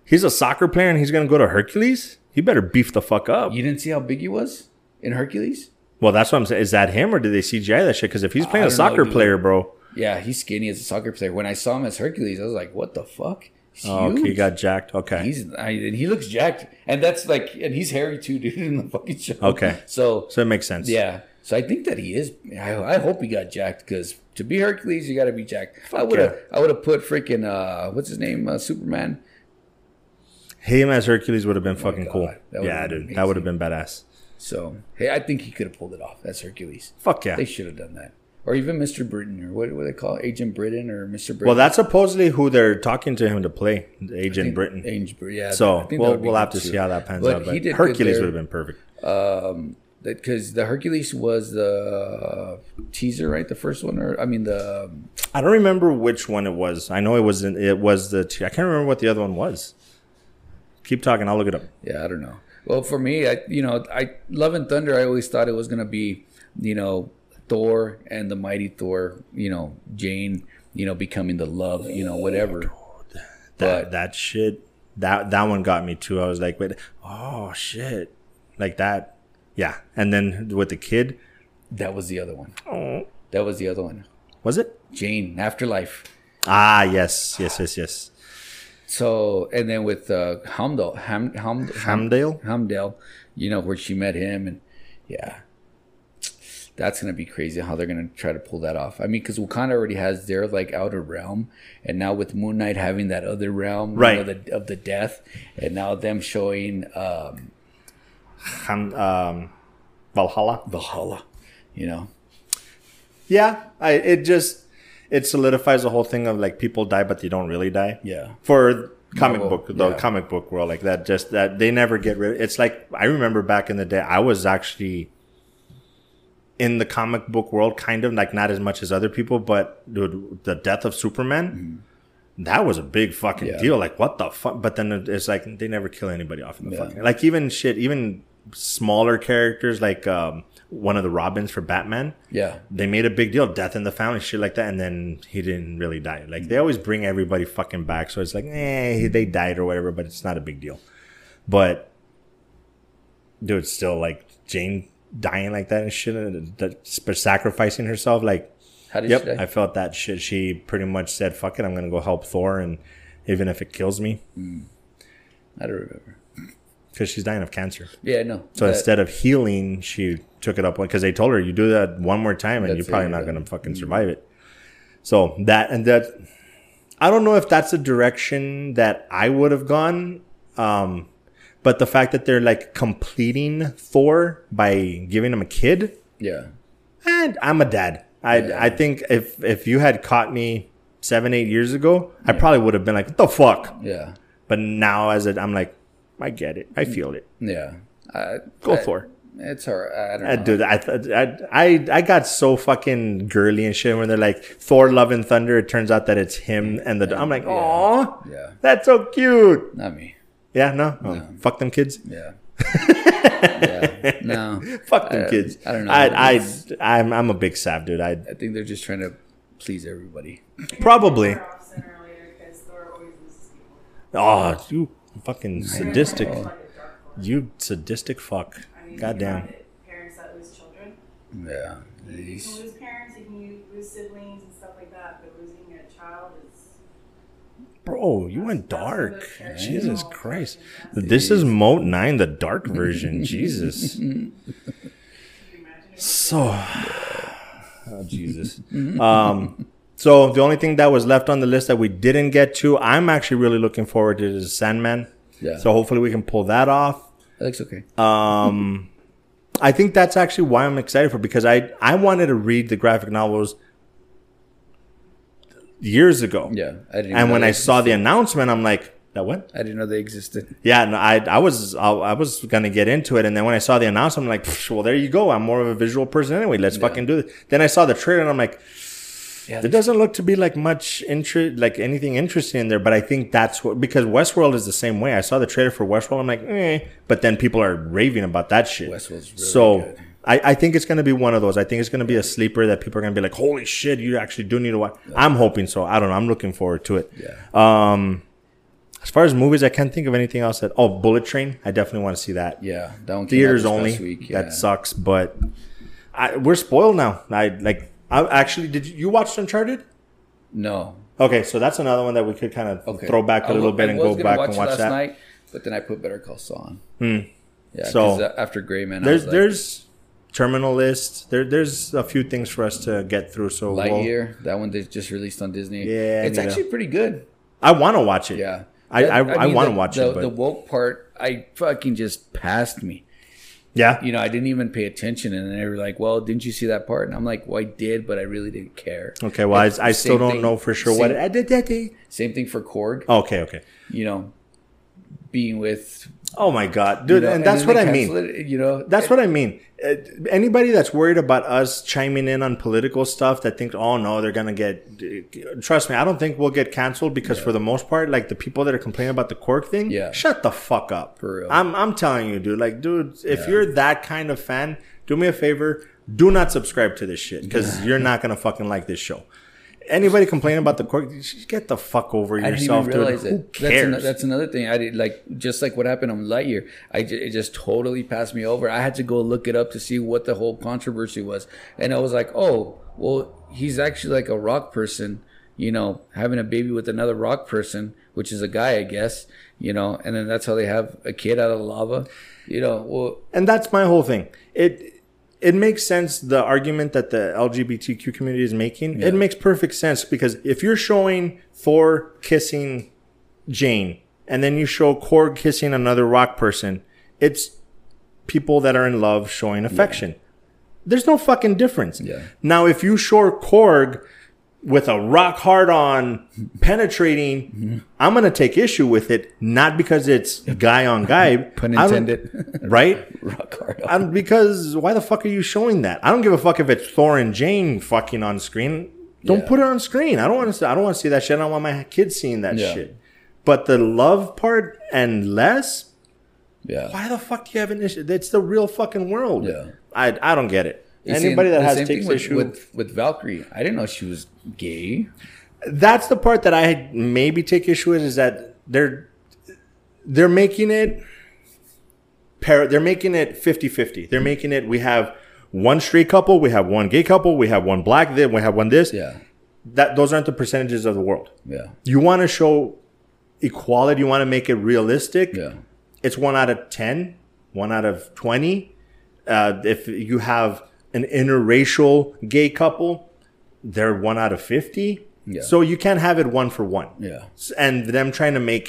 He's a soccer player and he's gonna go to Hercules? He better beef the fuck up. you didn't see how big he was in Hercules? Well, that's what I'm saying. Is that him or did they CGI that shit? Because if he's playing a don't know, soccer player, bro. Yeah, he's skinny as a soccer player. When I saw him as Hercules, I was like, "What the fuck?" He's Oh, okay, he got jacked. Okay. He's I, and he looks jacked, and that's like, and he's hairy too, dude, in the fucking show. Okay. so so it makes sense. yeah, so I think that he is. I, I hope he got jacked because to be Hercules, you got to be jacked. I would have, I would have put freaking uh, what's his name, uh, Superman. Him as Hercules would have been fucking God, cool. Yeah, dude. That would have been badass. So hey, I think he could have pulled it off. That's Hercules. Fuck yeah. They should have done that, or even Mister Britain, or what, what do they call it? Agent Britain or Mister Britain. Well, that's supposedly who they're talking to him to play, Agent Britain. Agent Britain. Yeah. So we'll, we'll have to too. see how that pans But out. But Hercules would have been perfect. um because the Hercules was the uh, teaser, right? The first one, or I mean the I don't remember which one it was. I know it was. In, it was the. I can't remember what the other one was. Keep talking. I'll look it up. yeah, I don't know. Well, for me, I you know, I Love and Thunder. I always thought it was gonna be, you know, Thor and the mighty Thor. You know, Jane. You know, becoming the love. You know, whatever. That But- that shit. That that one got me too. I was like, wait, oh shit, like that. Yeah, and then with the kid, That was the other one. oh, That was the other one. was it? Jane, Afterlife. Ah, yes, yes, yes, yes. So and then with uh, Hamdall, Ham, Ham, Hamdale? Hamdale, you know where she met him, and yeah, that's gonna be crazy how they're gonna try to pull that off. I mean, because Wakanda already has their like outer realm, and now with Moon Knight having that other realm, you know, the, of the death, and now them showing um, Ham, um, Valhalla. Valhalla, you know, Yeah, I. It just it solidifies the whole thing of like people die, but they don't really die. yeah, for comic Marvel, book the yeah. comic book world like that just that they never get rid it's like i remember back in the day i was actually in the comic book world kind of like not as much as other people but dude the death of superman that was a big fucking Mm-hmm. Yeah. deal like what the fuck but then it's like they never kill anybody off in the Yeah. fucking like even shit even smaller characters like um one of the robins for batman yeah, they made a big deal, death in the family, shit like that, and then he didn't really die. Like they always bring everybody fucking back, so it's like, eh, they died or whatever, but it's not a big deal. But dude, still like Jane dying like that and shit, and that, sacrificing herself, like, how did yep, she? I felt that shit. She pretty much said, "Fuck it, I'm gonna go help Thor, and even if it kills me, I don't remember. Because she's dying of cancer. Yeah, no. So That- instead of healing, she took it up because they told her you do that one more time and you're probably you're not done. gonna fucking survive it. So that and that, I don't know if that's a direction that I would have gone. Um, but the fact that they're like completing Thor by giving him a kid, yeah, and I'm a dad. I Yeah. I think if if you had caught me seven eight years ago, I probably would have been like, what the fuck. yeah, But now as it, I'm like, I get it. I feel it. yeah. I, Go I, it. It's hard. I don't I know. dude, I, th- I, I, I got so fucking girly and shit when they're like Thor, Love and Thunder. It turns out that it's him and the. I'm like, oh, Yeah, that's so cute. not me. Yeah, no, oh, fuck them kids. Yeah. yeah. No. Fuck them Uh, kids. I don't know. I, I, I'm, I'm a big sap, dude. I I think they're just trying to please everybody. probably. Thor off center later because Thor always loses people. Oh, you fucking sadistic. Like a dark Thor. You sadistic fuck. I mean, Goddamn. it, Parents that lose children. Yeah. You can lose parents, you can lose siblings and stuff like that, but losing a child is. Bro, you went dark. Jesus Christ. This is Moat 9, the dark version. Jesus. Can you imagine it? So, oh, Jesus. Um, so the only thing that was left on the list that we didn't get to, I'm actually really looking forward to is Sandman. Yeah. So hopefully we can pull that off. That looks okay. Um, I think that's actually why I'm excited for because I I wanted to read the graphic novels years ago. yeah. I didn't. even And when I saw the announcement, I'm like, that what? I didn't know they existed. Yeah, no, I I was I, I was gonna get into it, and then when I saw the announcement, I'm like, well, there you go. I'm more of a visual person anyway. Let's fucking do this. Then I saw the trailer, and I'm like, Yeah. there doesn't look to be like much interest, like anything interesting in there. But I think that's what because Westworld is the same way. I saw the trailer for Westworld, I'm like, eh. But then people are raving about that shit. Westworld's really so. good. I, I think it's going to be one of those. I think it's going to be a sleeper that people are going to be like, "Holy shit, you actually do need to watch." I'm hoping so. I don't know. I'm looking forward to it. Yeah. Um, as far as movies, I can't think of anything else that. Oh, Bullet Train. I definitely want to see that. Yeah. That one Theaters only. Week. Yeah. That sucks, but I, we're spoiled now. I like. I actually did. You, you watch Uncharted? No. Okay, so that's another one that we could kind of Okay. throw back a I little bit I and go back watch and watch last that. Night, but then I put Better Call Saul on. Hmm. Yeah. So- So after Gray Man, I There's was like, there's terminal list. There there's a few things for us to get through. So we'll- That one they just released on Disney. Yeah, It's actually pretty good. I want to watch it. Yeah. I I, I, mean, want to watch the, it, but the woke part, I fucking just passed me. Yeah, You know, I didn't even pay attention, and they were like, "Well, didn't you see that part?" And I'm like, "Well, I did, but I really didn't care." okay. Well, I, I still don't thing- know for sure what. same- I did that day. Same thing for Korg. Okay, okay. You know, being with Oh my god, dude, you know, and that's then what I mean. it, you know, That's what I mean. Uh, anybody that's worried about us chiming in on political stuff that thinks, oh no, they're gonna get. Trust me, I don't think we'll get canceled because for the most part, like the people that are complaining about the Korg thing, Yeah. shut the fuck up. For real. I'm I'm telling you, dude. Like, dude, if you're that kind of fan, do me a favor, do not subscribe to this shit because you're not gonna fucking like this show. Anybody complaining about the Korg, get the fuck over I didn't yourself, realize dude. It. That's, an, that's another thing. I did like just like what happened on Lightyear. I it just totally passed me over. I had to go look it up to see what the whole controversy was, and I was like, oh, well, he's actually like a rock person, you know, having a baby with another rock person, which is a guy, I guess, you know, and then that's how they have a kid out of lava, you know. Well, and that's my whole thing. It it makes sense the argument that the LGBTQ community is making. It makes perfect sense because if you're showing Thor kissing Jane and then you show Korg kissing another rock person, it's people that are in love showing affection. There's no fucking difference. Yeah. Now if you show Korg with a rock hard on penetrating, Mm-hmm. I'm gonna take issue with it, not because it's guy on guy. Pun intended. Right? rock hard. I'm, because why the fuck are you showing that? I don't give a fuck if it's Thor and Jane fucking on screen. Don't Yeah. put it on screen. I don't want to. I don't want to see that shit. I don't want my kids seeing that Yeah. shit. But the love part and less. yeah. Why the fuck do you have an issue? It's the real fucking world. Yeah. I I don't get it. You see, Anybody that has same with, issue. with with Valkyrie. I didn't know she was gay. that's the part that I maybe take issue with is that they're they're making it par- they're making it 50-50. They're making it we have one straight couple, we have one gay couple, we have one black, then we have one this. Yeah. That those aren't the percentages of the world. Yeah. You want to show equality, you want to make it realistic. Yeah. it's one out of 10, one out of 20. Uh, if you have an interracial gay couple, they're one out of 50. Yeah. So you can't have it one for one. Yeah. And them trying to make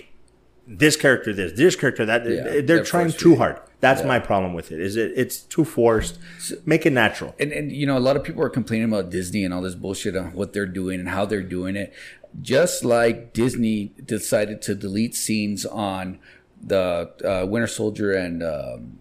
this character this, this character that, Yeah, they're, they're trying too hard. That's Yeah. my problem with it. Is it it's too forced. Make it natural. and and you know a lot of people are complaining about Disney and all this bullshit on what they're doing and how they're doing it. Just like Disney decided to delete scenes on the uh, Winter Soldier and um,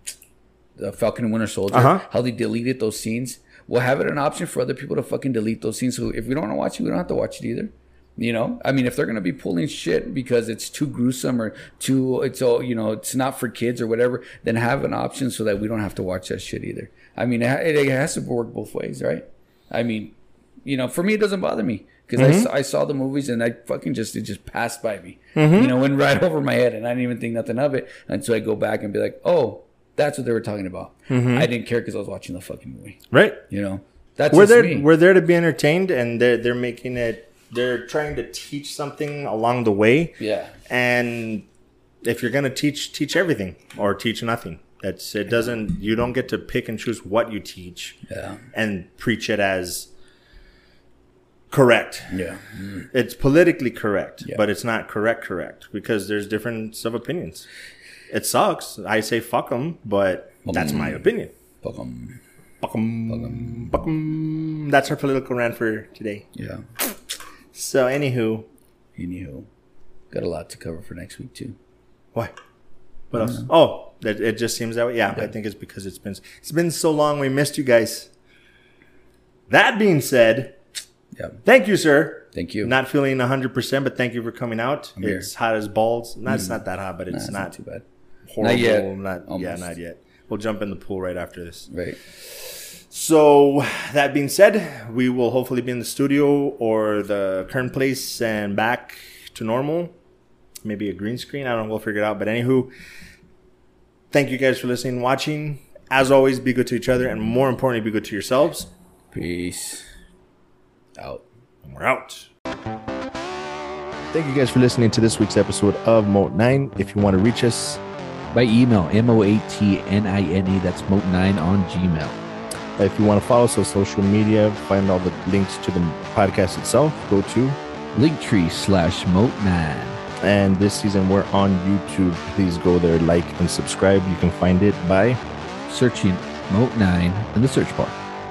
the Falcon and Winter Soldier, Uh-huh. how they deleted those scenes. We'll have it an option for other people to fucking delete those scenes. So if we don't want to watch it, we don't have to watch it either. You know, I mean, if they're gonna be pulling shit because it's too gruesome or too, it's all you know, it's not for kids or whatever, then have an option so that we don't have to watch that shit either. I mean, it, it has to work both ways, right? I mean, you know, for me, it doesn't bother me because I I saw the movies and I fucking just it just passed by me. You know, went right over my head, and I didn't even think nothing of it until I go back and be like, oh, that's what they were talking about. Mm-hmm. I didn't care because I was watching the fucking movie. Right? You know, that's we're there me. we're there to be entertained and they're they're making it they're trying to teach something along the way yeah. and if you're gonna teach teach everything or teach nothing that's it doesn't you don't get to pick and choose what you teach Yeah. and preach it as correct Yeah. Mm. it's politically correct Yeah. but it's not correct correct because there's difference of opinions it sucks i say fuck them but that's my opinion Fuck 'em. fuck 'em. Fuck 'em. that's our political rant for today Yeah. so anywho Anywho, got a lot to cover for next week too. Why? What else? Oh, it, it just seems that way. Yeah, I think it's because it's been it's been so long. We missed you guys. That being said, Yeah. thank you, sir. Thank you. Not feeling hundred percent, but thank you for coming out. here. It's hot as balls. No, it's mm. not that hot, but Nah, it's, not, too bad. Horrible. Not yet. Not yeah, not yet. We'll jump in the pool right after this. Right. So that being said, we will hopefully be in the studio or the current place and back to normal. Maybe a green screen. I don't know. We'll figure it out. But anywho, thank you guys for listening and watching. As always, be good to each other and more importantly, be good to yourselves. Peace. Out. And we're out. Thank you guys for listening to this week's episode of Moat 9. If you want to reach us, By email, M O A T N I N E, that's Moat9 on Gmail. if you want to follow us on social media, find all the links to the podcast itself, go to. Linktree slash Moat9. And this season, we're on YouTube. Please go there, like, and subscribe. You can find it by. Searching Moat9 in the search bar.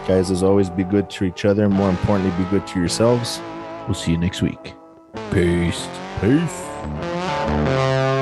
Guys, as always, be good to each other. More importantly, be good to yourselves. We'll see you next week. Peace. Peace.